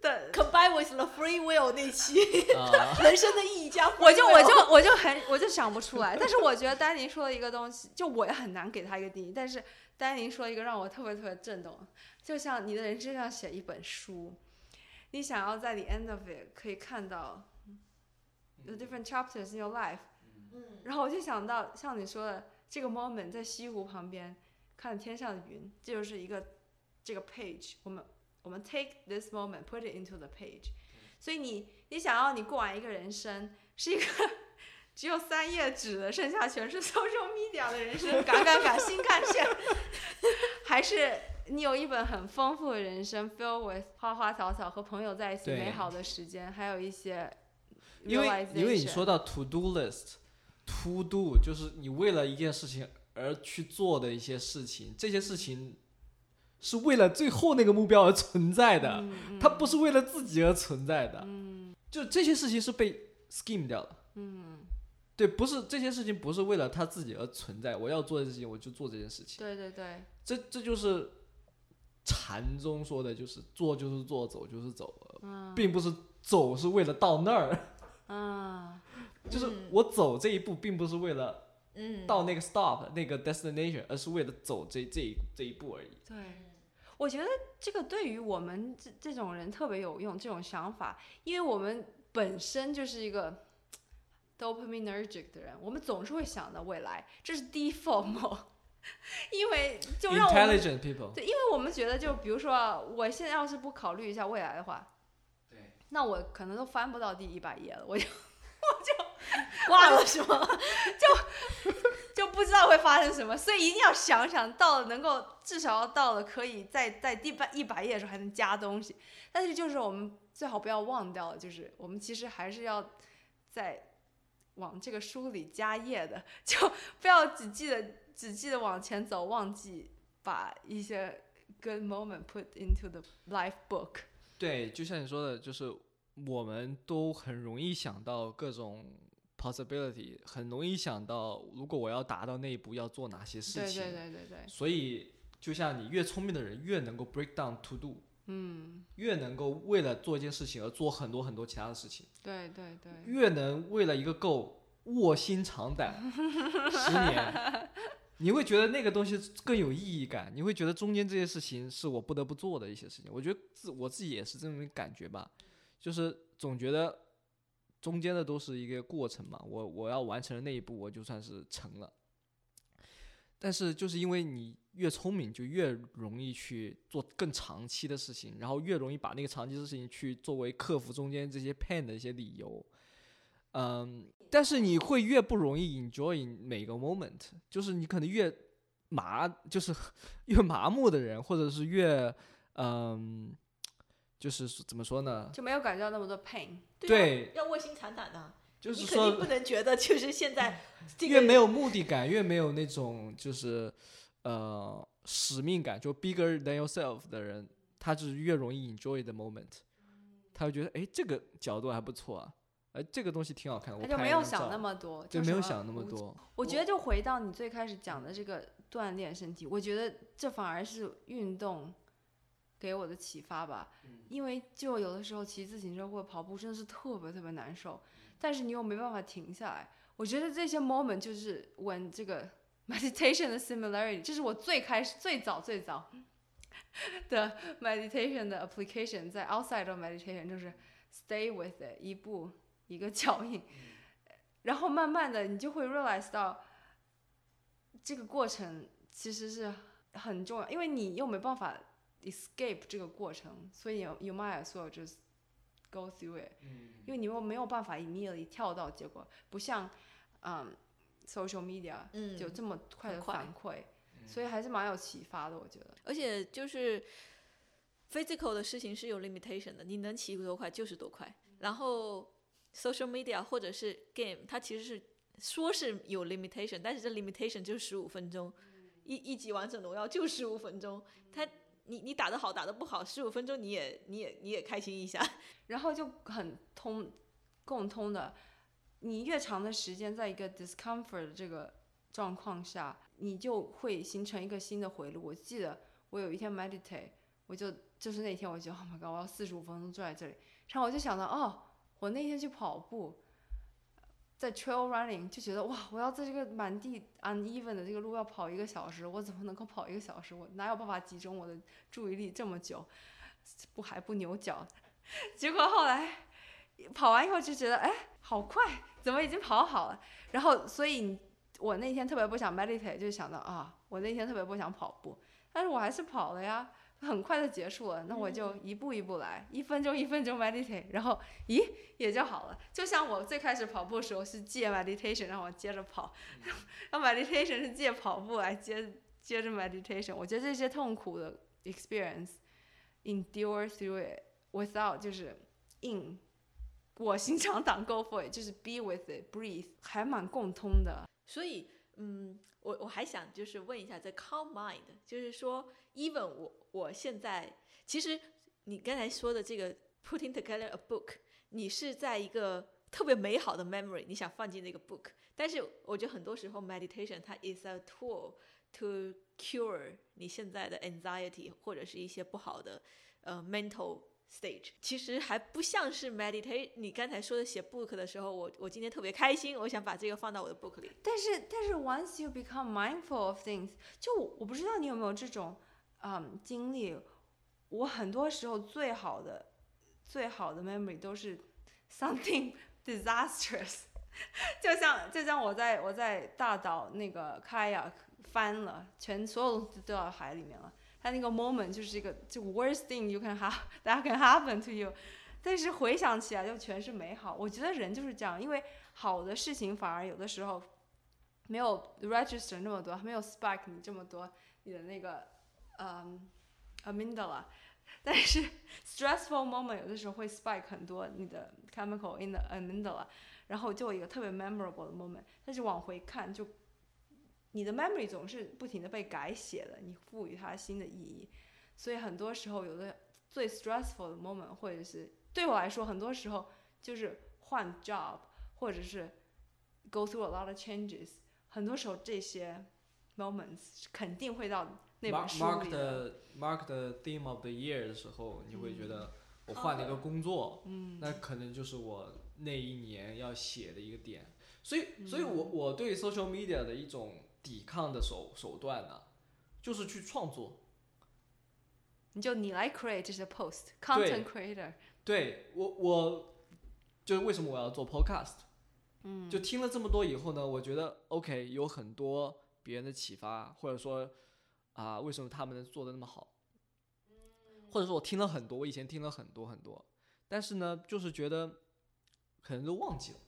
的，combine with the free will 那期啊，人生的意义加 我就我就我就很我就想不出来。但是我觉得丹宁说的一个东西，就我也很难给他一个定义。但是丹宁说一个让我特别特别震动，就像你的人生上写一本书，你想要在 the end of it 可以看到 the different chapters in your life。嗯然后我就想到像你说的这个 moment 在西湖旁边看天上的云，这就是一个这个 page，我们我们 take this moment put it into the page，所以你你想要你过完一个人生是一个只有三页纸的，剩下全是 social media 的人生，赶赶赶新干线，还是你有一本很丰富的人生，fill with 花花草草和朋友在一起美好的时间，还有一些因为因为你说到 to do list，to do 就是你为了一件事情而去做的一些事情，这些事情是为了最后那个目标而存在的，嗯它不是为了自己而存在的。嗯就这些事情是被 scheme 掉了。嗯，对，不是这些事情不是为了他自己而存在，我要做的事情我就做这件事情。对对对，这这就是禅宗说的，就是做就是做，走就是走，嗯。并不是走是为了到那儿，啊 就是嗯。我走这一步并不是为了嗯，到那个 stop 那个 destination，而是为了走这这一这一步而已。对。我觉得这个对于我们这这种人特别有用，这种想法，因为我们本身就是一个 dopaminergic 的人，我们总是会想到未来，这是 default 因为就让我们 Intelligent people，对，因为我们觉得，就比如说啊，我现在要是不考虑一下未来的话，对，那我可能都翻不到第一百页了，我就 我就挂了是吗？就就不知道会发生什么，所以一定要想想到了能够至少要到了可以在在第百一百页的时候还能加东西，但是就是我们最好不要忘掉，就是我们其实还是要在往这个书里加页的，就不要只记得只记得往前走，忘记把一些 good moment put into the life book。对，就像你说的，就是我们都很容易想到各种 possibility，很容易想到如果我要达到那一步要做哪些事情。对对对对，所以，就像你越聪明的人，越能够 break down to do，嗯，越能够为了做一件事情而做很多很多其他的事情，对对对，越能为了一个 goal 卧薪尝胆十年，你会觉得那个东西更有意义感，你会觉得中间这些事情是我不得不做的一些事情。我觉得自我自己也是这种感觉吧，就是总觉得中间的都是一个过程嘛，我我要完成了那一步，我就算是成了。但是就是因为你越聪明，就越容易去做更长期的事情，然后越容易把那个长期的事情去作为克服中间这些 pain 的一些理由。嗯，但是你会越不容易 enjoy 每个 moment，就是你可能越麻，就是 越麻木的人，或者是越嗯，就是怎么说呢？就没有感觉到那么多 pain。对啊，要卧薪尝胆的，就是你肯定不能觉得就是现在 这个越没有目的感，越没有那种就是呃使命感，就 bigger than yourself 的人，他就是越容易 enjoy the moment，他会觉得哎这个角度还不错啊，哎这个东西挺好看的，我他就没有想那么多，就没有想那么多。我觉得就回到你最开始讲的这个锻炼身体，我觉得这反而是运动给我的启发吧。因为就有的时候骑自行车或者跑步真的是特别特别难受，但是你又没办法停下来。我觉得这些 moment 就是 when 这个 meditation 的 similarity，这是我最开始最早最早 的 meditation 的 application，在 outside of meditation 就是 stay with it，一步一个脚印。然后慢慢的，你就会 realize 到这个过程其实是很重要，因为你又没办法 escape 这个过程，所以 you might as well just go through it，、因为你又没有办法 immediately 跳到结果，不像嗯、social media 嗯有这么快的反馈，所以还是蛮有启发的，我觉得。而且就是 physical 的事情是有 limitation 的，你能骑多快就是多快。然后 social media 或者是 game，它其实是说是有 limitation，但是这 limitation 就是十五分钟，一一级王者荣耀就十五分钟，它你你打得好打得不好，十五分钟你也你也你也开心一下。然后就很通共通的，你越长的时间在一个 discomfort 的这个状况下，你就会形成一个新的回路。我记得我有一天 meditate，我就就是那天我就 Oh my god，我要四十五分钟坐在这里，然后我就想到哦，我那天去跑步，在 trail running 就觉得哇，我要在这个满地 uneven 的这个路要跑一个小时，我怎么能够跑一个小时？我哪有办法集中我的注意力这么久？不还不牛脚？结果后来跑完以后就觉得，哎，好快，怎么已经跑好了？然后，所以我那天特别不想 meditate，就想到啊，我那天特别不想跑步，但是我还是跑了呀。很快的结束了，那我就一步一步来，一分钟一分钟 meditate，然后咦也就好了。就像我最开始跑步的时候是借 meditation 让我接着跑，然后 meditation 是借跑步来接接着 meditation。我觉得这些痛苦的 experience，endure through it without 就是 in，我心肠党 go for it，就是 be with it，breathe，还蛮共通的。所以嗯。我我还想就是问一下，在 calm mind，就是说，even 我我现在其实你刚才说的这个 putting together a book，你是在一个特别美好的 memory，你想放进那个 book，但是我觉得很多时候 meditation 它 is a tool to cure 你现在的 anxiety 或者是一些不好的呃 mental。Stage 其实还不像是 meditate。你刚才说的写 book 的时候，我我今天特别开心，我想把这个放到我的 book 里。但是但是 once you become mindful of things，就我不知道你有没有这种嗯经历。我很多时候最好的最好的 memory 都是 something disastrous，就像就像我在我在大岛那个 kayak 翻了，全所有东西都到海里面了。他那个 moment 就是一个就 worst thing you can have that can happen to you，但是回想起来就全是美好。我觉得人就是这样，因为好的事情反而有的时候没有 register 那么多，没有 spike 你这么多你的那个嗯 amygdala，但是 stressful moment 有的时候会 spike 很多你的 chemical in the amygdala，然后就有一个特别 memorable 的 moment，但是往回看就。你的 memory 总是不停的被改写的，你赋予它新的意义，所以很多时候有的最 stressful 的 moment，或者是对我来说，很多时候就是换 job，或者是 go through a lot of changes，很多时候这些 moments 肯定会到那本书里的。Mark 的 theme of the year 的时候，你会觉得我换了一个工作，嗯那可能就是我那一年要写的一个点。所以，所以我我对 social media 的一种。抵抗的手手段呢，就是去创作。你就你来 create 这些 post，content creator。对我，我就是为什么我要做 podcast？嗯，就听了这么多以后呢，我觉得 OK，有很多别人的启发，或者说啊，为什么他们能做的那么好？或者说我听了很多，我以前听了很多很多，但是呢，就是觉得可能都忘记了。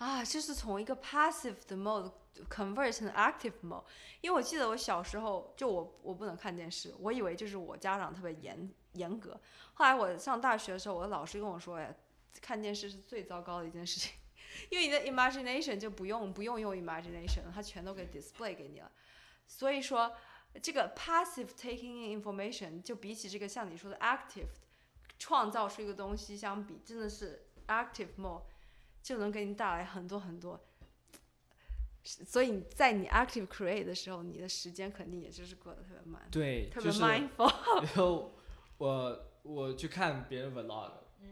啊，就是从一个 passive 的 mode convert 成 active mode，因为我记得我小时候就我我不能看电视，我以为就是我家长特别严严格。后来我上大学的时候，我的老师跟我说呀，看电视是最糟糕的一件事情，因为你的 imagination 就不用不用用 imagination，它全都给 display 给你了。所以说这个 passive taking in information 就比起这个像你说的 active 创造出一个东西相比，真的是 active mode。就能给你带来很多很多，所以你在你 active create 的时候，你的时间肯定也就是过得特别慢，对，特别 mindful。然后我我去看别人 vlog，嗯，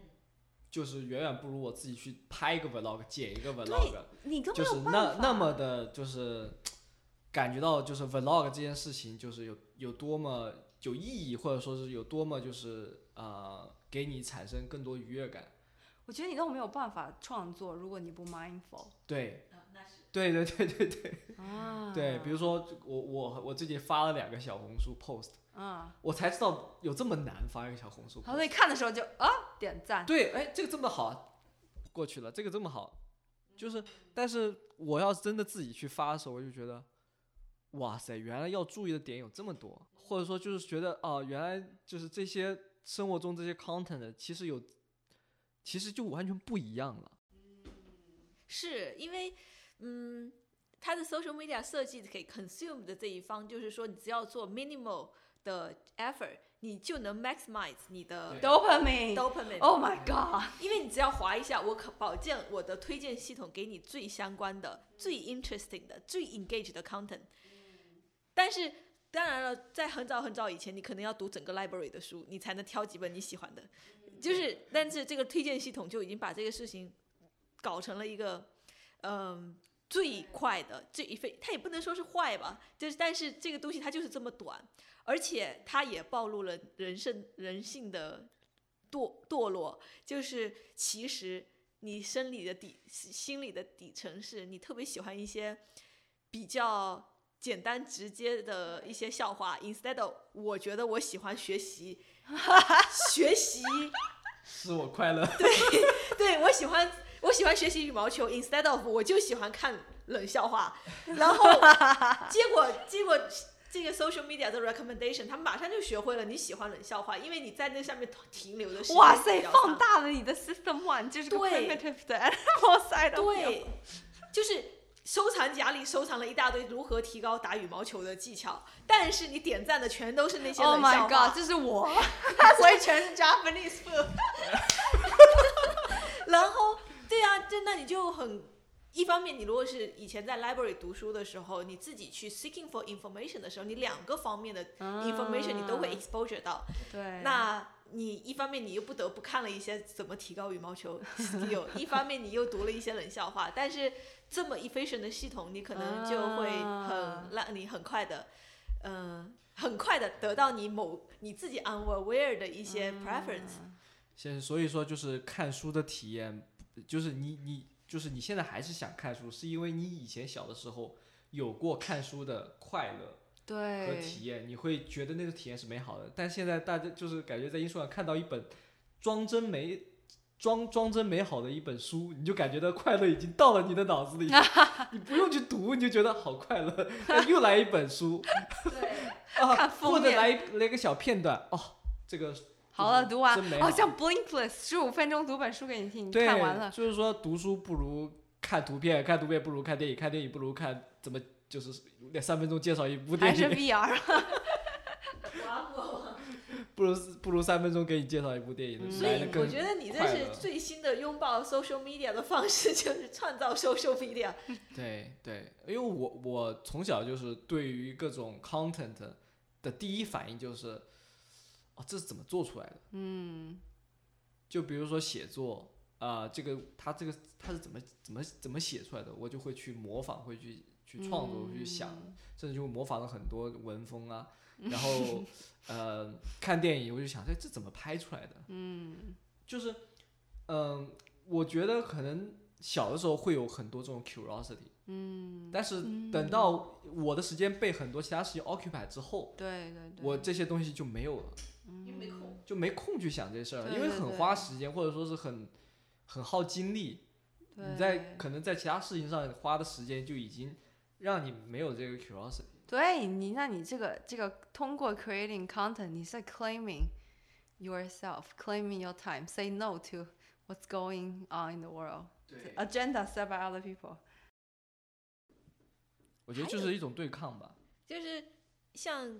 就是远远不如我自己去拍一个 vlog，剪一个 vlog，你就是那那么的，就是感觉到就是 vlog 这件事情就是有有多么有意义，或者说是有多么就是呃给你产生更多愉悦感。我觉得你都没有办法创作，如果你不 mindful。对，对对对对对。啊。对，比如说我我我最近发了两个小红书 post，啊，我才知道有这么难发一个小红书。然后你看的时候就啊点赞。对，哎，这个这么好，过去了，这个这么好，就是，但是我要是真的自己去发的时候，我就觉得，哇塞，原来要注意的点有这么多，或者说就是觉得啊，原来就是这些生活中这些 content 其实有。其实就完全不一样了。嗯，是因为，嗯，它的 social media 设计给 consume 的这一方，就是说，你只要做 minimal 的 effort，你就能 maximize 你的 dopamine。dopamine。Oh my god！因为你只要划一下，我可保证我的推荐系统给你最相关的、最 interesting 的、最 engage 的 content。但是，当然了，在很早很早以前，你可能要读整个 library 的书，你才能挑几本你喜欢的。就是，但是这个推荐系统就已经把这个事情搞成了一个，嗯，最快的这一飞，它也不能说是坏吧，就是但是这个东西它就是这么短，而且它也暴露了人生人性的堕堕落，就是其实你生理的底心理的底层是你特别喜欢一些比较简单直接的一些笑话，instead of 我觉得我喜欢学习，学习。使我快乐。对对我喜欢我喜欢学习羽毛球，instead of 我就喜欢看冷笑话，然后 结果结果这个 social media 的 recommendation，他马上就学会了你喜欢冷笑话，因为你在那上面停留的时间哇塞，放大了你的 system one，就是 primitive 的 animal side 对，就是收藏夹里收藏了一大堆如何提高打羽毛球的技巧，但是你点赞的全都是那些 Oh 冷笑 my 话 god，这是我，所以全是 Japanese food。然后，对啊，这那你就很，一方面你如果是以前在 library 读书的时候，你自己去 seeking for information 的时候，你两个方面的 information 你都会 exposure 到。对，那你一方面你又不得不看了一些怎么提高羽毛球 skill，一方面你又读了一些冷笑话，但是这么 efficient 的系统，你可能就会啊很让你很快的，嗯、很快的得到你某你自己 unaware 的一些 preference。现在所以说就是看书的体验，就是你你就是你现在还是想看书，是因为你以前小的时候有过看书的快乐对和，体验，你会觉得那个体验是美好的。但现在大家就是感觉在英书上看到一本装真美。装装真美好的一本书，你就感觉到快乐已经到了你的脑子里，你不用去读，你就觉得好快乐。又来一本书，或者来一来个小片段，哦，这个好了，读完，好好像 Blinkless，十五分钟读本书给你听，你，看完了。就是说读书不如看图片，看图片不如看电影，看电影不如看怎么就是两三分钟介绍一部还是电影，VR，不如不如三分钟给你介绍一部电影，嗯所以我觉得你这是最新的拥抱 social media 的方式，就是创造 social media。对对，因为我我从小就是对于各种 content 的第一反应就是，哦，这是怎么做出来的？嗯，就比如说写作啊、这个他这个他是怎么怎么怎么写出来的，我就会去模仿，会去去创作，会去想，甚至就模仿了很多文风啊。然后呃，看电影我就想，哎，这怎么拍出来的？嗯，就是嗯、我觉得可能小的时候会有很多这种 curiosity，嗯，但是等到我的时间被很多其他事情 occupy 之后，对对对，我这些东西就没有了。因为没空。就没空去想这事儿，对因为很花时间，或者说是很很耗精力。你在可能在其他事情上花的时间就已经让你没有这个 curiosity。对你，那你这个这个通过 creating content，你是在 claiming yourself，claiming your time，say no to what's going on in the world。对，agenda set by other people。我觉得就是一种对抗吧。就是像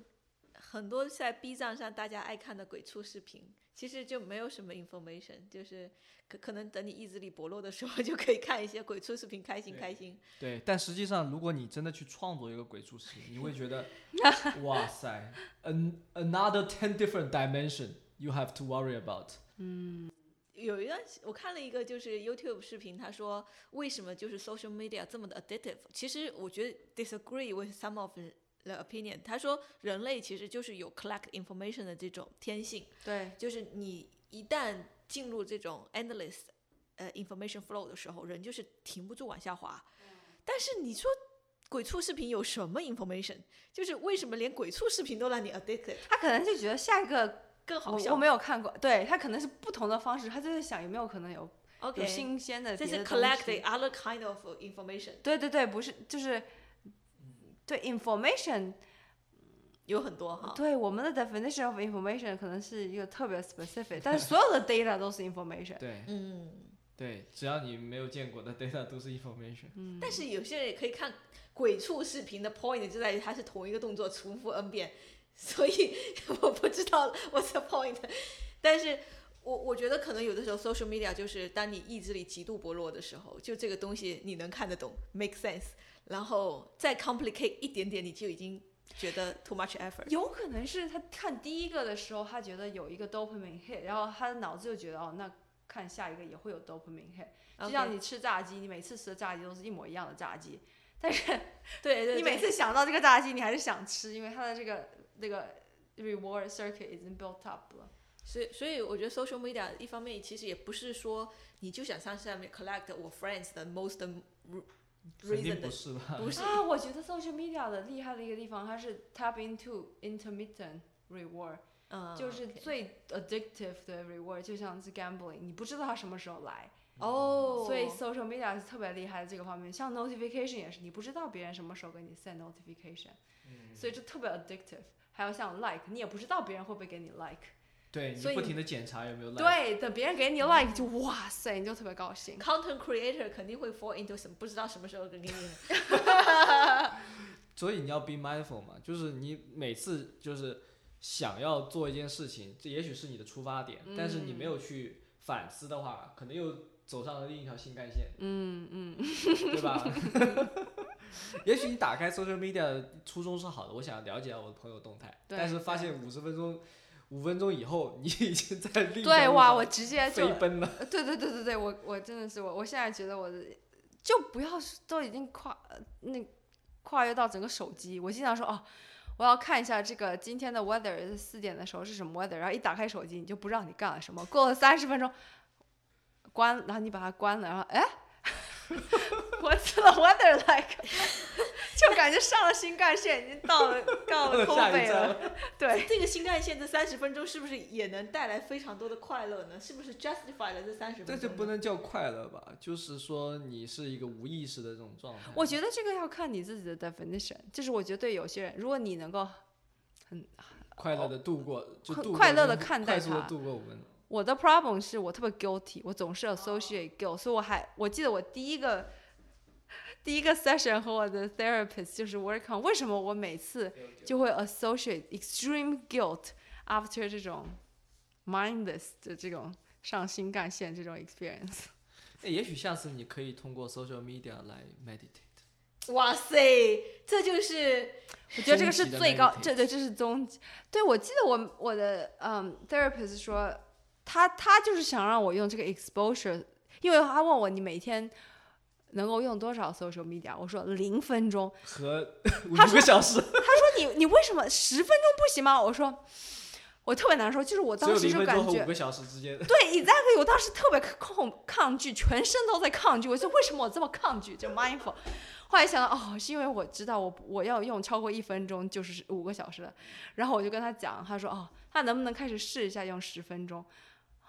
很多在 B 站上大家爱看的鬼畜视频，其实就没有什么 information，就是可可能等你意志力薄弱的时候，就可以看一些鬼畜视频，开心开心。对，但实际上，如果你真的去创作一个鬼畜视频，你会觉得，哇塞，an another ten different dimension you have to worry about。嗯有一段我看了一个就是 YouTube 视频，他说为什么就是 social media 这么的 addictive？其实我觉得 disagree with some of the opinion。他说人类其实就是有 collect information 的这种天性，对，就是你一旦进入这种 endless 呃 information flow 的时候，人就是停不住往下滑。但是你说鬼畜视频有什么 information？就是为什么连鬼畜视频都让你 addicted？他可能就觉得下一个更好笑。我我没有看过，对他可能是不同的方式，他就在想有没有可能有 OK，有新鲜的这是 collect the other kind of information，对对对，不是就是对 information，有很多哈。对我们的 definition of information 可能是一个特别 specific，但是所有的 data 都是 information。对嗯，对，只要你没有见过的 data 都是 information。嗯但是有些人也可以看鬼畜视频的 point 就在于它是同一个动作重复 n 遍，所以我不知道 what's the point。但是我我觉得可能有的时候 social media 就是当你意志力极度薄弱的时候，就这个东西你能看得懂，make sense，然后再 complicate 一点点，你就已经觉得 too much effort。有可能是他看第一个的时候，他觉得有一个 dopamine hit，然后他的脑子就觉得哦，那看下一个也会有 dopamine hit。就像你吃炸鸡，你每次吃的炸鸡都是一模一样的炸鸡，但是对对，你每次想到这个炸鸡，你还是想吃，因为它的这个那个 reward circuit 已经 built up 了。所以，所以我觉得 social media 一方面其实也不是说你就想上上面 collect 我 friends 的 most reason 的，不是吧？不是啊，我觉得 social media 的厉害的一个地方，它是 tap into intermittent reward，、嗯，就是最 addictive 的 reward，就像是 gambling，你不知道它什么时候来。哦，所以 social media 是特别厉害的这个方面，像 notification 也是，你不知道别人什么时候给你 send notification，、所以这特别 addictive。还有像 like，你也不知道别人会不会给你 like，对你所以不停的检查有没有 like。对，等别人给你 like 就哇塞，你就特别高兴。content creator 肯定会 fall into 什么不知道什么时候给你 所以你要 be mindful 嘛，就是你每次就是想要做一件事情，这也许是你的出发点，但是你没有去反思的话，可能又走上了另一条新干线，嗯嗯，对吧？也许你打开 social media 的初衷是好的，我想了解我的朋友动态，但是发现五十分钟、五分钟以后，你已经在另一条对哇，我直接就飞奔了。对对对对对，我我真的是我，我现在觉得我的就不要都已经跨呃那跨越到整个手机，我经常说哦，我要看一下这个今天的 weather 四点的时候是什么 weather，然后一打开手机你就不知道你干了什么，过了三十分钟关，然后你把它关了，然后哎，What's the weather like？就感觉上了新干线，已经到了到了东北了，对。这个新干线这三十分钟是不是也能带来非常多的快乐呢？是不是 justify 了这三十分钟呢？但是不能叫快乐吧？就是说你是一个无意识的这种状态。我觉得这个要看你自己的 definition，就是我觉得对有些人，如果你能够很快乐的度过，就快度过快乐的看待快速的度过五分钟。我的 problem 是我特别 guilty，我总是 associate guilt，、所以我还我记得我第一个第一个 session 和我的 therapist 就是 work on 为什么我每次就会 associate extreme guilt after 这种 mindless 的这种上新干线这种 experience。哎，也许下次你可以通过 social media 来 meditate。哇塞，这就是我觉得这个是最高这对这是终极。对，我记得我我的嗯 therapist 说，他他就是想让我用这个 exposure，因为他问我你每天能够用多少 social media，我说零分钟。和 五个小时，他说你你为什么十分钟不行吗？我说我特别难受，就是我当时就感觉五个小时之间。对，exactly，我当时特别抗抗拒，全身都在抗拒。我说为什么我这么抗拒？就 mindful。后来想到，哦，是因为我知道我我要用超过一分钟就是五个小时了。然后我就跟他讲，他说，哦，他能不能开始试一下用十分钟？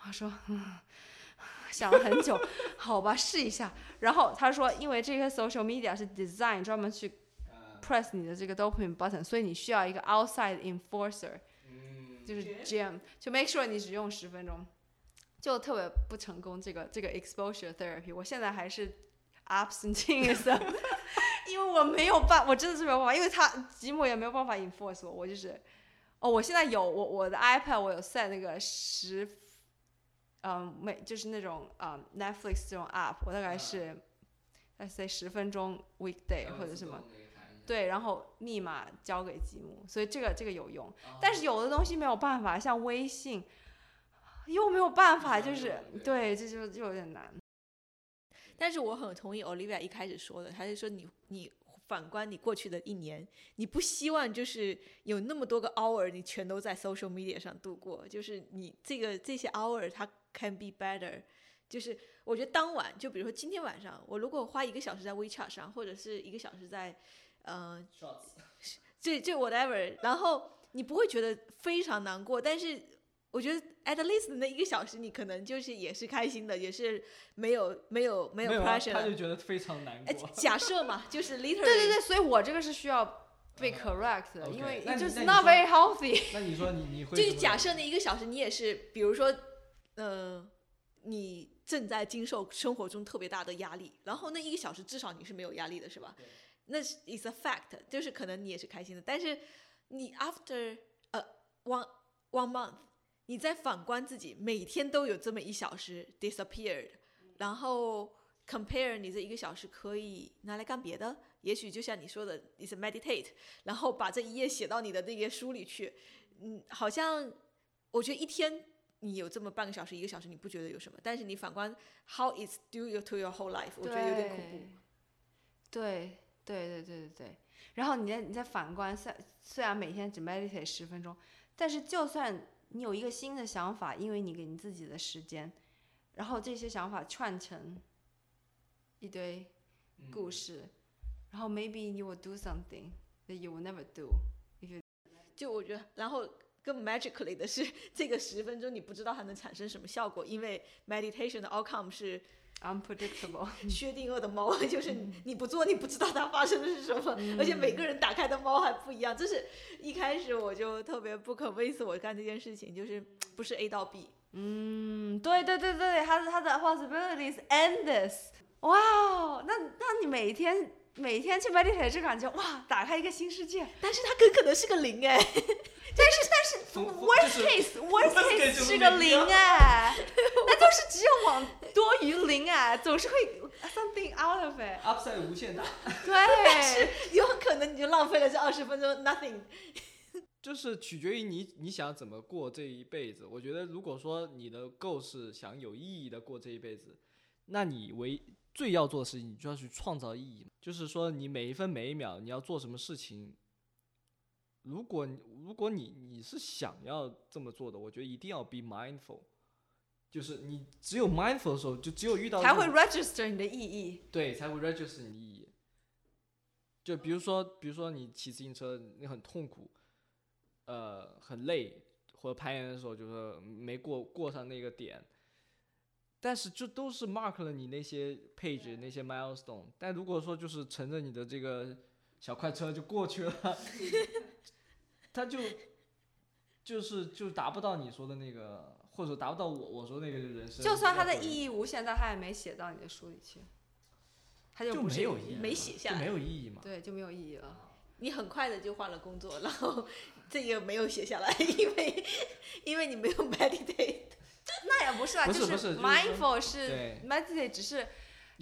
他说，嗯，想了很久，好吧，试一下。然后他说，因为这个 social media 是 design 专门去 press 你的这个 dopamine button，所以你需要一个 outside enforcer。就是 gym，就 make sure 你只用十分钟，就特别不成功。这个这个 exposure therapy，我现在还是 abstinence，的 因为我没有办，我真的是没有办法，因为他吉姆也没有办法 enforce 我，我就是，哦，我现在有我我的 iPad 我有 set 那个十，嗯，每就是那种嗯 Netflix 这种 app，我大概是，let's say 十分钟 weekday 或者什么。对，然后密码交给吉姆，所以这个这个有用。但是有的东西没有办法，像微信，又没有办法，就是对，这就就有点难。但是我很同意 Olivia 一开始说的，她就说你你反观你过去的一年，你不希望就是有那么多个 hour 你全都在 social media 上度过，就是你这个这些 hour 它 can be better。就是我觉得当晚，就比如说今天晚上，我如果花一个小时在 WeChat 上，或者是一个小时在，呃，这这 whatever，然后你不会觉得非常难过，但是我觉得 at least 那一个小时你可能就是也是开心的，也是没有没有没有 pressure。他就觉得非常难哎过。，假设嘛，就是 literally 对对对，所以我这个是需要被 correct 因为那你 just 那你 not very healthy。那你说你你会就是假设那一个小时你也是，比如说，呃，你正在经受生活中特别大的压力，然后那一个小时至少你是没有压力的，是吧？那是 is a fact，就是可能你也是开心的，但是你 after 呃 one one month，你再反观自己，每天都有这么一小时 disappeared，然后 compare 你这一个小时可以拿来干别的，也许就像你说的，is meditate，然后把这一页写到你的那页书里去，嗯，好像我觉得一天你有这么半个小时、一个小时，你不觉得有什么，但是你反观 how it's do you to your whole life，我觉得有点恐怖。对对对对对对。然后你再你再反观，虽虽然每天只 meditate 十分钟，但是就算你有一个新的想法，因为你给你自己的时间，然后这些想法串成一堆故事，然后 maybe you will do something that you will never do。就我觉得，然后更 magically 的是，这个十分钟你不知道它能产生什么效果，因为 meditation 的 outcome 是 unpredictable。薛定谔的猫，就是你不做你不知道它发生的是什么，而且每个人打开的猫还不一样。这是一开始我就特别不可为 e 我干这件事情，就是不是 A 到 B。嗯，对对对对，它的它的 possibilities endless。哇，那那你每天。每天去 meditate 就感觉哇，打开一个新世界。但是它很可能是个零哎，但是但是 worst case worst case 是个零哎，那就是只有往多于零哎，总是会 something out of it。upside 无限大。对，但是有可能你就浪费了这二十分钟 nothing。就是取决于你你想怎么过这一辈子。我觉得如果说你的 goal 是想有意义的过这一辈子，那你唯最要做的事情，你就要去创造意义。就是说，你每一分每一秒你要做什么事情，如果如果你你是想要这么做的，我觉得一定要 be mindful。就是你只有 mindful 的时候，就只有遇到才会 register 你的意义。对，才会 register 你的意义。就比如说，比如说你骑自行车，你很痛苦，呃，很累，或者攀岩的时候，就是没过过上那个点。但是就都是 mark 了你那些 page 那些 milestone，但如果说就是乘着你的这个小快车就过去了，他就就是就达不到你说的那个，或者达不到我我说那个人生。就算它的意义无限大，他也没写到你的书里去，他就没有意义，没写下来，没有意义嘛？对，就没有意义了。你很快的就换了工作，然后这个没有写下来，因为因为你没有 meditate。那也不是啊，就是 mindful 是 meditate，只是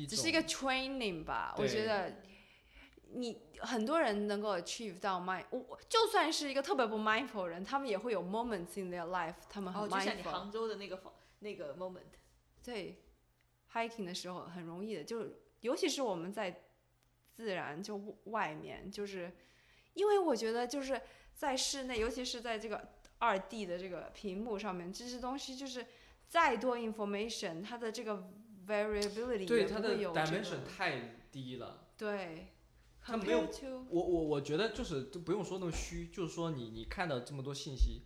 只是一个 training 吧。我觉得你很多人能够 achieve 到 mind，我就算是一个特别不 mindful 人，他们也会有 moments in their life，他们很 mindful。就像你杭州的那个那个 moment，对，hiking 的时候很容易的，就尤其是我们在自然就外面，就是因为我觉得就是在室内，尤其是在这个。二 D 的这个屏幕上面，这些东西就是再多 information，它的这个 variability 对它的 dimension 太低了。对，它没有。我我我觉得就是都不用说那么虚，就是说你你看到这么多信息，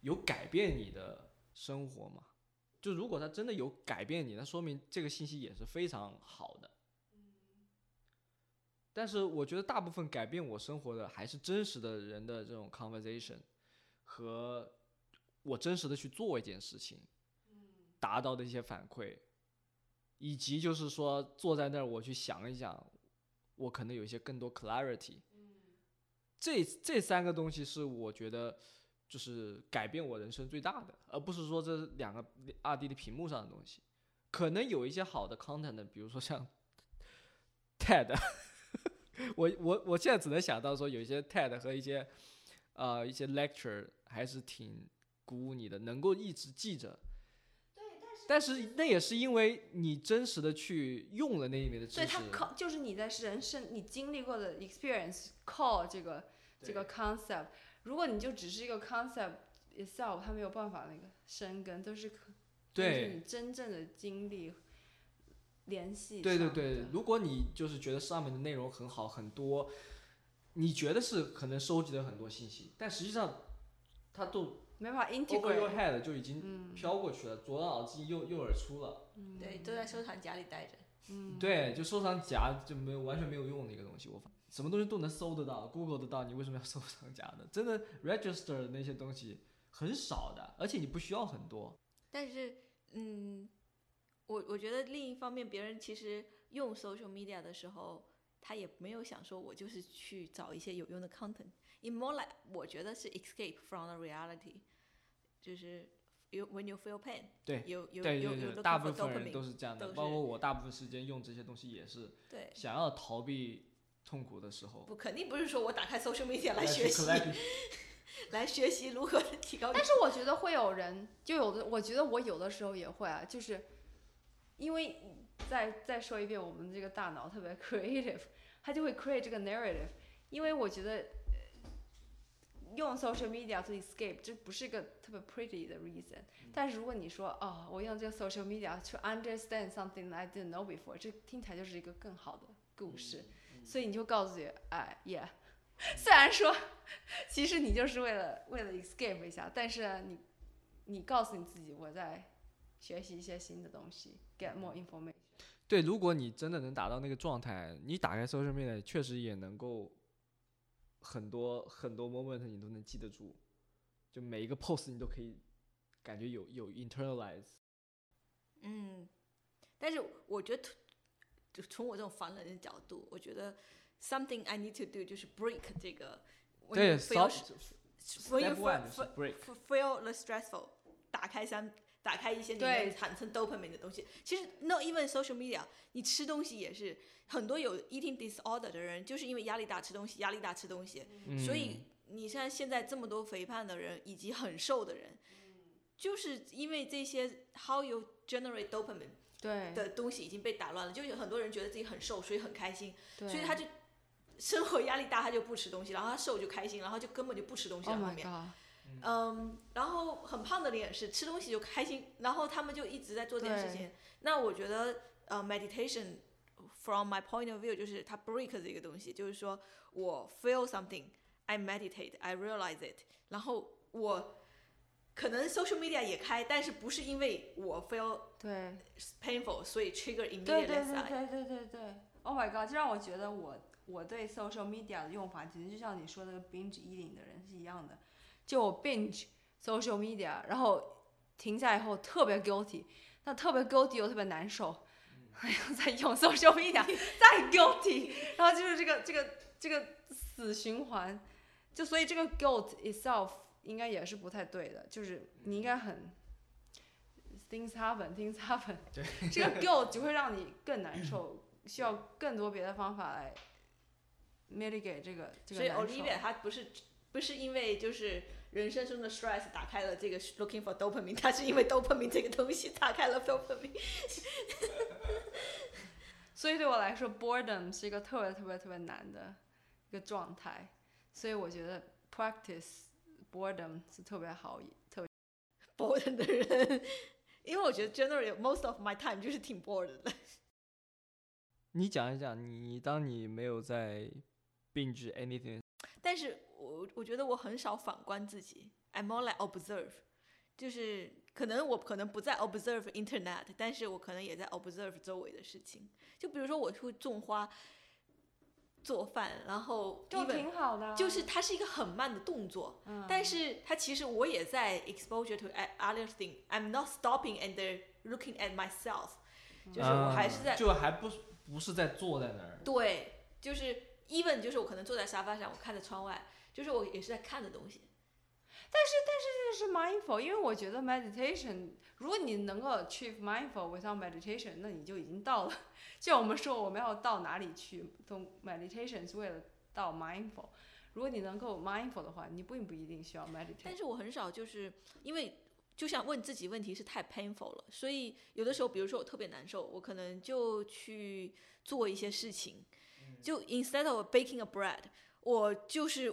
有改变你的生活吗？就如果他真的有改变你，那说明这个信息也是非常好的。但是我觉得大部分改变我生活的还是真实的人的这种 conversation。和我真实的去做一件事情，达到的一些反馈，以及就是说坐在那儿我去想一想，我可能有一些更多 clarity，这这三个东西是我觉得就是改变我人生最大的，而不是说这两个二 D 的屏幕上的东西，可能有一些好的 content，比如说像 TED，我我我现在只能想到说有一些 TED 和一些呃一些 lecture。还是挺鼓舞你的，能够一直记着。对，但是那也是因为你真实的去用了那里面的知识。对，它靠就是你在人生你经历过的 experience call 这个这个 concept。如果你就只是一个 concept itself，它没有办法那个生根，都是可对你真正的经历联系。对对对，如果你就是觉得上面的内容很好很多，你觉得是可能收集了很多信息，但实际上。它都没法 integrate your head 就已经飘过去了，左耳进右右耳出了。对，都在收藏夹里待着。嗯，对，就收藏夹就没有完全没有用的一个东西。我什么东西都能搜得到，Google 得到，你为什么要收藏夹呢？真的 register 那些东西很少的，而且你不需要很多。但是，嗯，我我觉得另一方面，别人其实用 social media 的时候，他也没有想说我就是去找一些有用的 content。In more like，我觉得是 escape from the reality，就是 you when you feel pain，对，有有有有大部分人都是这样的，包括我大部分时间用这些东西也是，对，想要逃避痛苦的时候。不，肯定不是说我打开 social media 来学习，来学习如何提高。但是我觉得会有人，就有的，我觉得我有的时候也会啊，就是因为再再说一遍，我们这个大脑特别 creative，它就会 create 这个 narrative。因为我觉得呃用 social media to escape 这不是一个特别 pretty 的 reason。但是如果你说哦，我用这个 social media to understand something I didn't know before，这听起来就是一个更好的故事。所以你就告诉自己，哎，yeah。虽然说，其实你就是为了为了 escape 一下，但是你你告诉你自己，我在学习一些新的东西，get more information。对，如果你真的能达到那个状态，你打开 social media 确实也能够很多很多 moment 你都能记得住，就每一个 pose 你都可以感觉有有 internalize。嗯，但是我觉得，就从我这种凡人的角度，我觉得 something I need to do 就是 break 这个。对 you feel，stop when you step one feel- 是 break。f- feel the stressful，打开三，打开一些里对面产生 dopamine 的东西。其实 not even social media，你吃东西也是，很多有 eating disorder 的人，就是因为压力大吃东西，压力大吃东西。所以你像现在这么多肥胖的人以及很瘦的人，就是因为这些 how you generate dopamine 对的东西已经被打乱了。就有很多人觉得自己很瘦，所以很开心，所以他就生活压力大，他就不吃东西，然后他瘦就开心，然后就根本就不吃东西 Oh 了。后面。嗯，然后很胖的人也是吃东西就开心，然后他们就一直在做这件事情。那我觉得呃，meditation from my point of view 就是它 break 这个东西，就是说我 feel something，I meditate，I realize it，然后我可能 social media 也开，但是不是因为我 feel 对 painful 所以 trigger immediate 对对。对对对对，Oh my god，就让我觉得我我对 social media 的用法，其实就像你说的那个 binge eating 的人是一样的。就 binge social media，然后停下以后特别 guilty，那特别 guilty 又特别难受，还要再用 social media，再 guilty，然后就是这个这个这个死循环。就所以这个 guilt itself 应该也是不太对的，就是你应该很 things happen things happen，这个 guilt 只会让你更难受，需要更多别的方法来 mitigate 这个这所以个难受。Olivia 她不是不是因为就是人生中的 stress 打开了这个 looking for dopamine，它是因为 dopamine 这个东西打开了 dopamine。所以对我来说，boredom 是一个特别特别特别难的一个状态，所以我觉得 practice boredom 是特别好，特别 bored 的人，因为我觉得 generally most of my time 就是挺 bored 的。你讲一讲，你当你没有在 binge anything，但是我我觉得我很少反观自己，I'm more like observe，就是可能我可能不在 observe internet，但是我可能也在 observe 周围的事情。就比如说我会种花、做饭，然后就挺好的啊、就是它是一个很慢的动作，嗯但是它其实我也在 exposure to other thing。I'm not stopping and looking at myself，就是我还是在、就还不不是在坐在那儿。对，就是 even 就是我可能坐在沙发上，我看着窗外，就是我也是在看的东西。但是但是这是 mindful，因为我觉得 meditation，如果你能够 achieve mindful without meditation，那你就已经到了。就我们说我们要到哪里去，从 meditation 是为了到 mindful。如果你能够 mindful 的话，你并不一定需要 meditation。但是我很少就是因为就像问自己问题是太 painful 了，所以有的时候，比如说我特别难受，我可能就去做一些事情，就 instead of baking a bread，我就是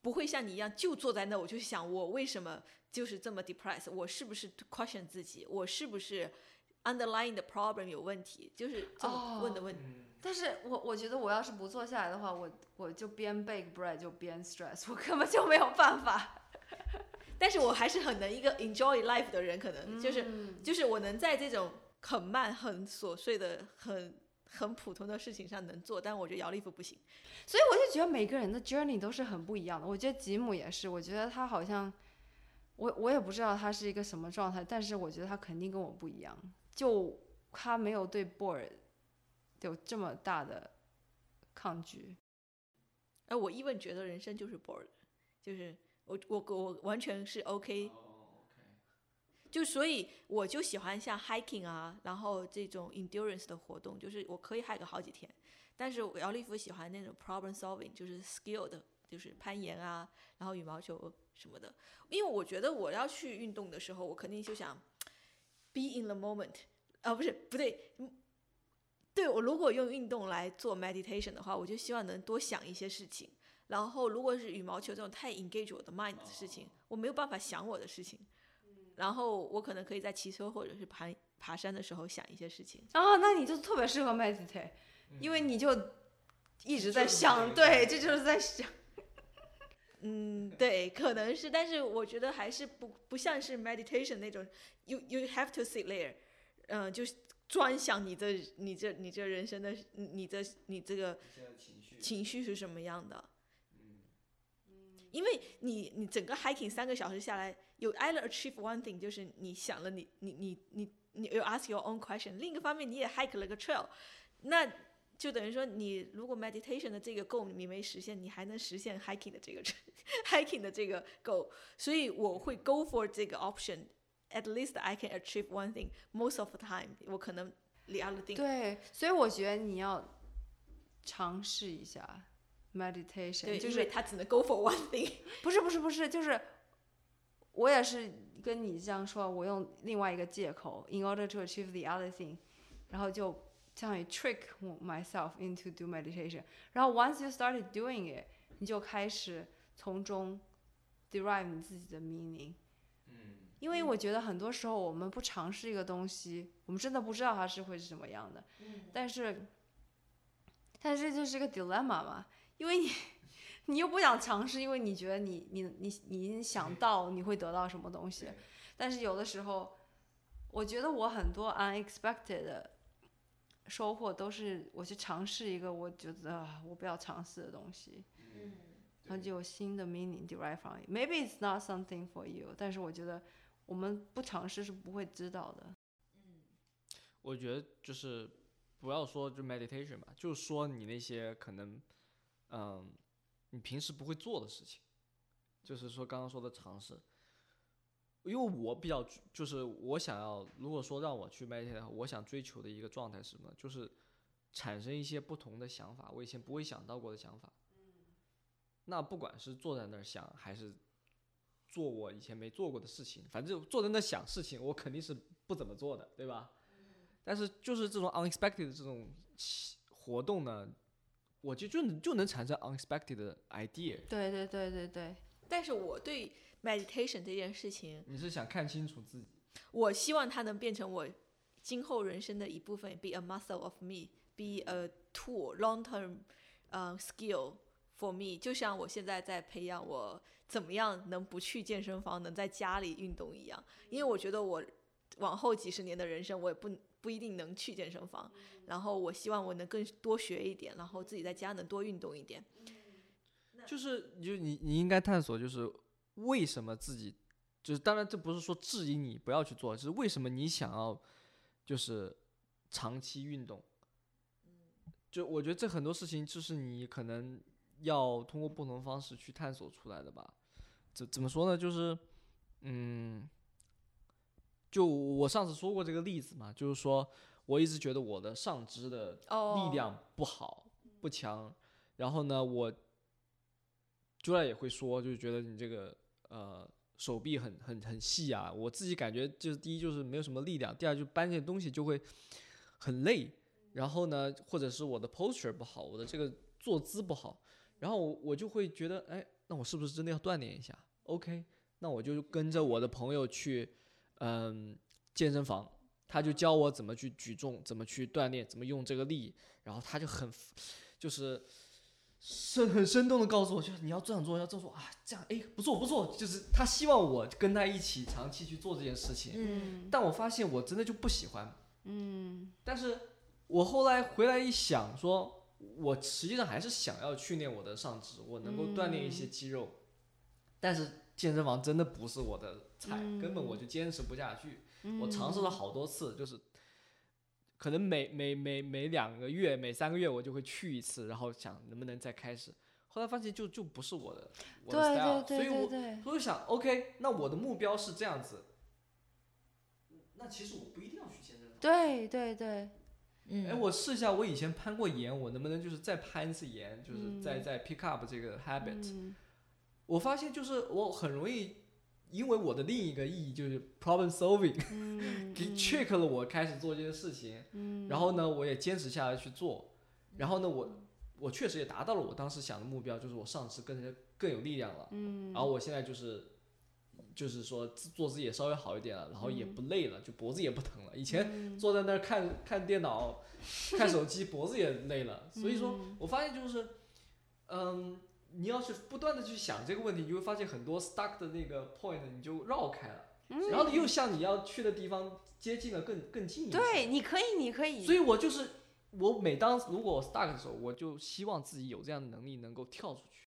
不会像你一样就坐在那，我就想我为什么就是这么 depressed，我是不是 question 自己，我是不是 underlying the problem 有问题，就是这么问的问题。但是我我觉得我要是不坐下来的话，我我就边 bake bread 就边 stress，我根本就没有办法。但是我还是很能一个 enjoy life 的人，可能就是、嗯就是我能在这种很慢、很琐碎的、很很普通的事情上能做，但我觉得姚丽夫不行。所以我就觉得每个人的 journey 都是很不一样的。我觉得吉姆也是，我觉得他好像，我我也不知道他是一个什么状态，但是我觉得他肯定跟我不一样。就他没有对 bored 有这么大的抗拒。而我 even 觉得人生就是 bored，就是我我我完全是 OK。就所以我就喜欢像 hiking 啊，然后这种 endurance 的活动，就是我可以 hike 好几天。但是姚立夫喜欢那种 problem solving，就是 skill 的就是攀岩啊，然后羽毛球什么的。因为我觉得我要去运动的时候，我肯定就想 be in the moment，啊，不是不对，嗯对我如果用运动来做 meditation 的话，我就希望能多想一些事情。然后如果是羽毛球这种太 engage 我的 mind 的事情，我没有办法想我的事情。然后我可能可以在骑车或者是爬爬山的时候想一些事情。哦，那你就特别适合 meditate，因为你就一直在想，对，这就是在想。嗯，对，可能是，但是我觉得还是不不像是 meditation 那种，you you have to sit there，嗯、就是专想你这你这你这人生的你你的你这个情绪是什么样的。因为你你整个 hiking 三个小时下来，有 either achieve one thing，就是你想了你你你你你 you ask your own question，另一个方面你也 hike 了个 trail，那就等于说你如果 meditation 的这个 goal 你没实现，你还能实现 hiking 的这个 hiking 的这个 goal，所以我会 go for 这个 option。At least I can achieve one thing. Most of the time，我可能 the other thing。对，所以我觉得你要尝试一下 meditation，对，就是他只能 go for one thing。不是不是不是，就是我也是跟你这样说，我用另外一个借口，in order to achieve the other thing，然后就相当于 trick myself into do meditation。然后 once you started doing it，你就开始从中 derive 你自己的 meaning。因为我觉得很多时候我们不尝试一个东西，我们真的不知道它是会是什么样的。但是，但是这就是一个 dilemma 嘛，因为你你又不想尝试，因为你觉得你你你你已经想到你会得到什么东西，但是有的时候，我觉得我很多 unexpected 的收获都是我去尝试一个我觉得、啊我不要尝试的东西，然后就有新的 meaning derive from it. Maybe it's not something for you，但是我觉得我们不尝试是不会知道的。嗯。我觉得就是不要说就 meditation 吧，就是说你那些可能，嗯，你平时不会做的事情，就是说刚刚说的尝试。因为我比较就是我想要，如果说让我去 meditate 的话，我想追求的一个状态是什么呢？就是产生一些不同的想法，我以前不会想到过的想法。那不管是坐在那儿想，还是做我以前没做过的事情，反正坐在那想事情，我肯定是不怎么做的，对吧？但是就是这种 unexpected 的这种活动呢，我就就能就能产生 unexpected 的 idea。对对对对对，但是我对 meditation 这件事情，你是想看清楚自己？我希望它能变成我今后人生的一部分，be a muscle of me，be a tool long term，呃、skill for me。就像我现在在培养我怎么样能不去健身房，能在家里运动一样。因为我觉得我往后几十年的人生，我也不不一定能去健身房。然后我希望我能更多学一点，然后自己在家能多运动一点。就是就你你应该探索，就是为什么自己，就是当然这不是说质疑你不要去做，就是为什么你想要就是长期运动。就我觉得这很多事情就是你可能要通过不同方式去探索出来的吧。怎怎么说呢？就是嗯，就我上次说过这个例子嘛，就是说我一直觉得我的上肢的哦力量不好、不强，然后呢，我 Julia 也会说，就是觉得你这个呃手臂很很很细啊，我自己感觉就是第一就是没有什么力量，第二就搬这些东西就会很累，然后呢，或者是我的 posture 不好，我的这个坐姿不好，然后我我就会觉得，哎，那我是不是真的要锻炼一下？OK，那我就跟着我的朋友去，嗯，健身房，他就教我怎么去举重，怎么去锻炼，怎么用这个力，然后他就很，就是生很生动的告诉我，就是你要这样做，要这样做啊，这样哎不错不错，就是他希望我跟他一起长期去做这件事情，嗯。但我发现我真的就不喜欢，嗯。但是我后来回来一想说，我实际上还是想要训练我的上肢，我能够锻炼一些肌肉，但是健身房真的不是我的菜，根本我就坚持不下去。我尝试了好多次，就是可能每每每每两个月、每三个月我就会去一次，然后想能不能再开始。后来发现就就不是我的我的 style，对对所以我对对，所以想，OK，那我的目标是这样子，那其实我不一定要去健身房。对对对，嗯，哎，我试一下，我以前攀过岩，我能不能就是再攀一次岩，就是再嗯。再 pick up 这个 habit？、嗯我发现就是我很容易，因为我的另一个意义就是 problem solving，嗯给 trick 了我开始做这件事情，嗯然后呢，我也坚持下来去做，然后呢，我我确实也达到了我当时想的目标，就是我上肢更更有力量了，嗯，然后我现在就是。就是说自坐姿也稍微好一点了，然后也不累了，就脖子也不疼了。以前嗯坐在那儿看看电脑、看手机，脖子也累了。所以说嗯我发现就是，嗯，你要是不断的去想这个问题，你就会发现很多 stuck 的那个 point 你就绕开了，嗯然后你又向你要去的地方接近了更更近一些。对，你可以，你可以，所以我就是我每当如果我 stuck 的时候，我就希望自己有这样的能力能够跳出去。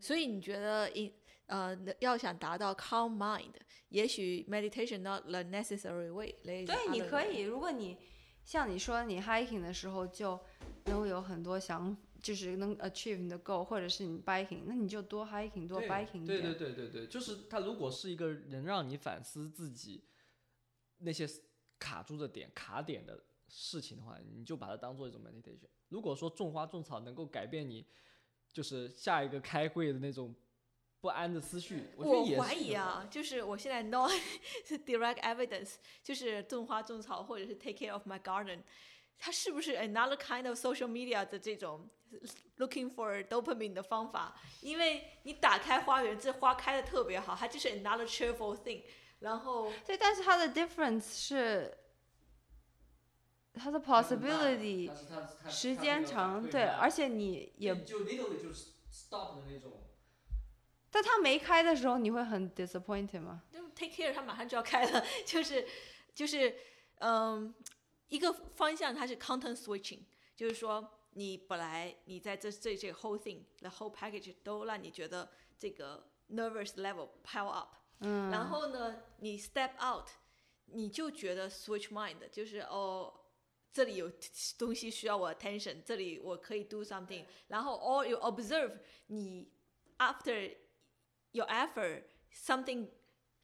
所以你觉得 in 呃要想达到 calm mind，也许 meditation not the necessary way。对，你可以。如果你像你说你 hiking 的时候就能有很多想，就是能 achieve 你的 goal，或者是你 biking，那你就多 hiking 多 biking 一对点。对对对对，就是它如果是一个能让你反思自己那些卡住的点、卡点的事情的话，你就把它当做一种 meditation。如果说种花种草能够改变你，就是下一个开会的那种不安的思绪，我觉得也是我怀疑啊，就是我现在 no 是 direct evidence，就是种花种草或者是 take care of my garden，它是不是 another kind of social media 的这种 looking for dopamine 的方法？因为你打开花园，这花开的特别好，它就是 another cheerful thing。然后对，但是它的 difference 是它的 possibility 时间长，对，而且你也，就 literally 就是 stop 的那种。但它没开的时候，你会很 disappointed 吗？就 take care，它马上就要开了，就是就是嗯，一个方向它是 content switching，就是说你本来你在这这这 whole thing the whole package 都让你觉得这个 nervous level pile up，嗯，然后呢你 step out，你就觉得 switch mind，就是哦。这里有东西需要我 attention，这里我可以 do something，然后 or you observe 你 after your effort something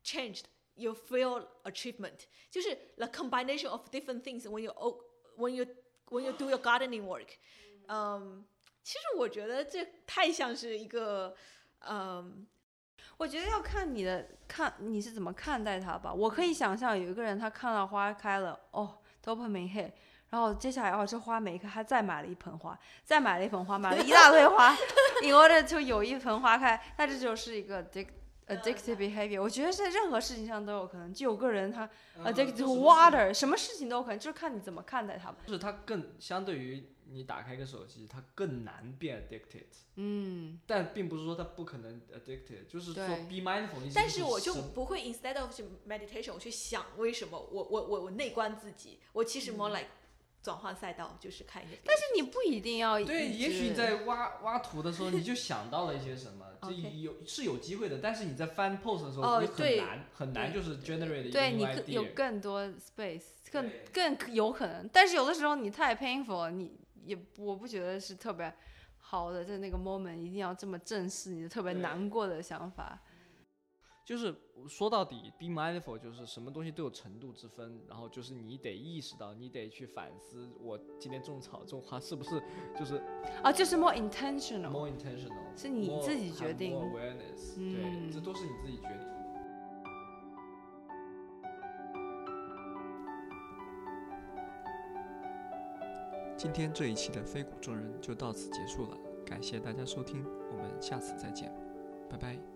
changed you feel achievement 就是 the combination of different things when you when you when you do your gardening work 嗯、其实我觉得这太像是一个嗯、我觉得要看你的看你是怎么看待它吧。我可以想象有一个人他看到花开了，哦，dopamine hit，然后接下来哦这花没开，他再买了一盆花，再买了一盆花，买了一大堆花，in order to 有一盆花开，那这就是一个 dick addictive behavior。我觉得在任何事情上都有可能，就有个人他嗯 addicted 就 to water，什么事情都有可能，就是看你怎么看待它吧。就是它更相对于你打开一个手机，它更难变 addicted。嗯，但并不是说它不可能 addicted，就是说 be mindful 但是我就不会 instead of meditation 我去想为什么我我我我内观自己，我其实 more like 转换赛道，就是看一个。但是你不一定要对，也许你在挖挖土的时候，你就 想到了一些什么，这有是有机会的。但是你在翻 post 的时候，哦你很难很难，就是 generate 对你更有。更多 space，更更有可能。但是有的时候你太 painful，了你也我不觉得是特别好的，在那个 moment 一定要这么正视你的特别难过的想法。就是说到底，be mindful 就是什么东西都有程度之分，然后就是你得意识到，你得去反思，我今天种草种花是不是就是啊，就是 more intentional。more intentional，是你自己决定 more awareness，、嗯对，这都是你自己决定。今天这一期的非谷中人就到此结束了，感谢大家收听，我们下次再见，拜拜。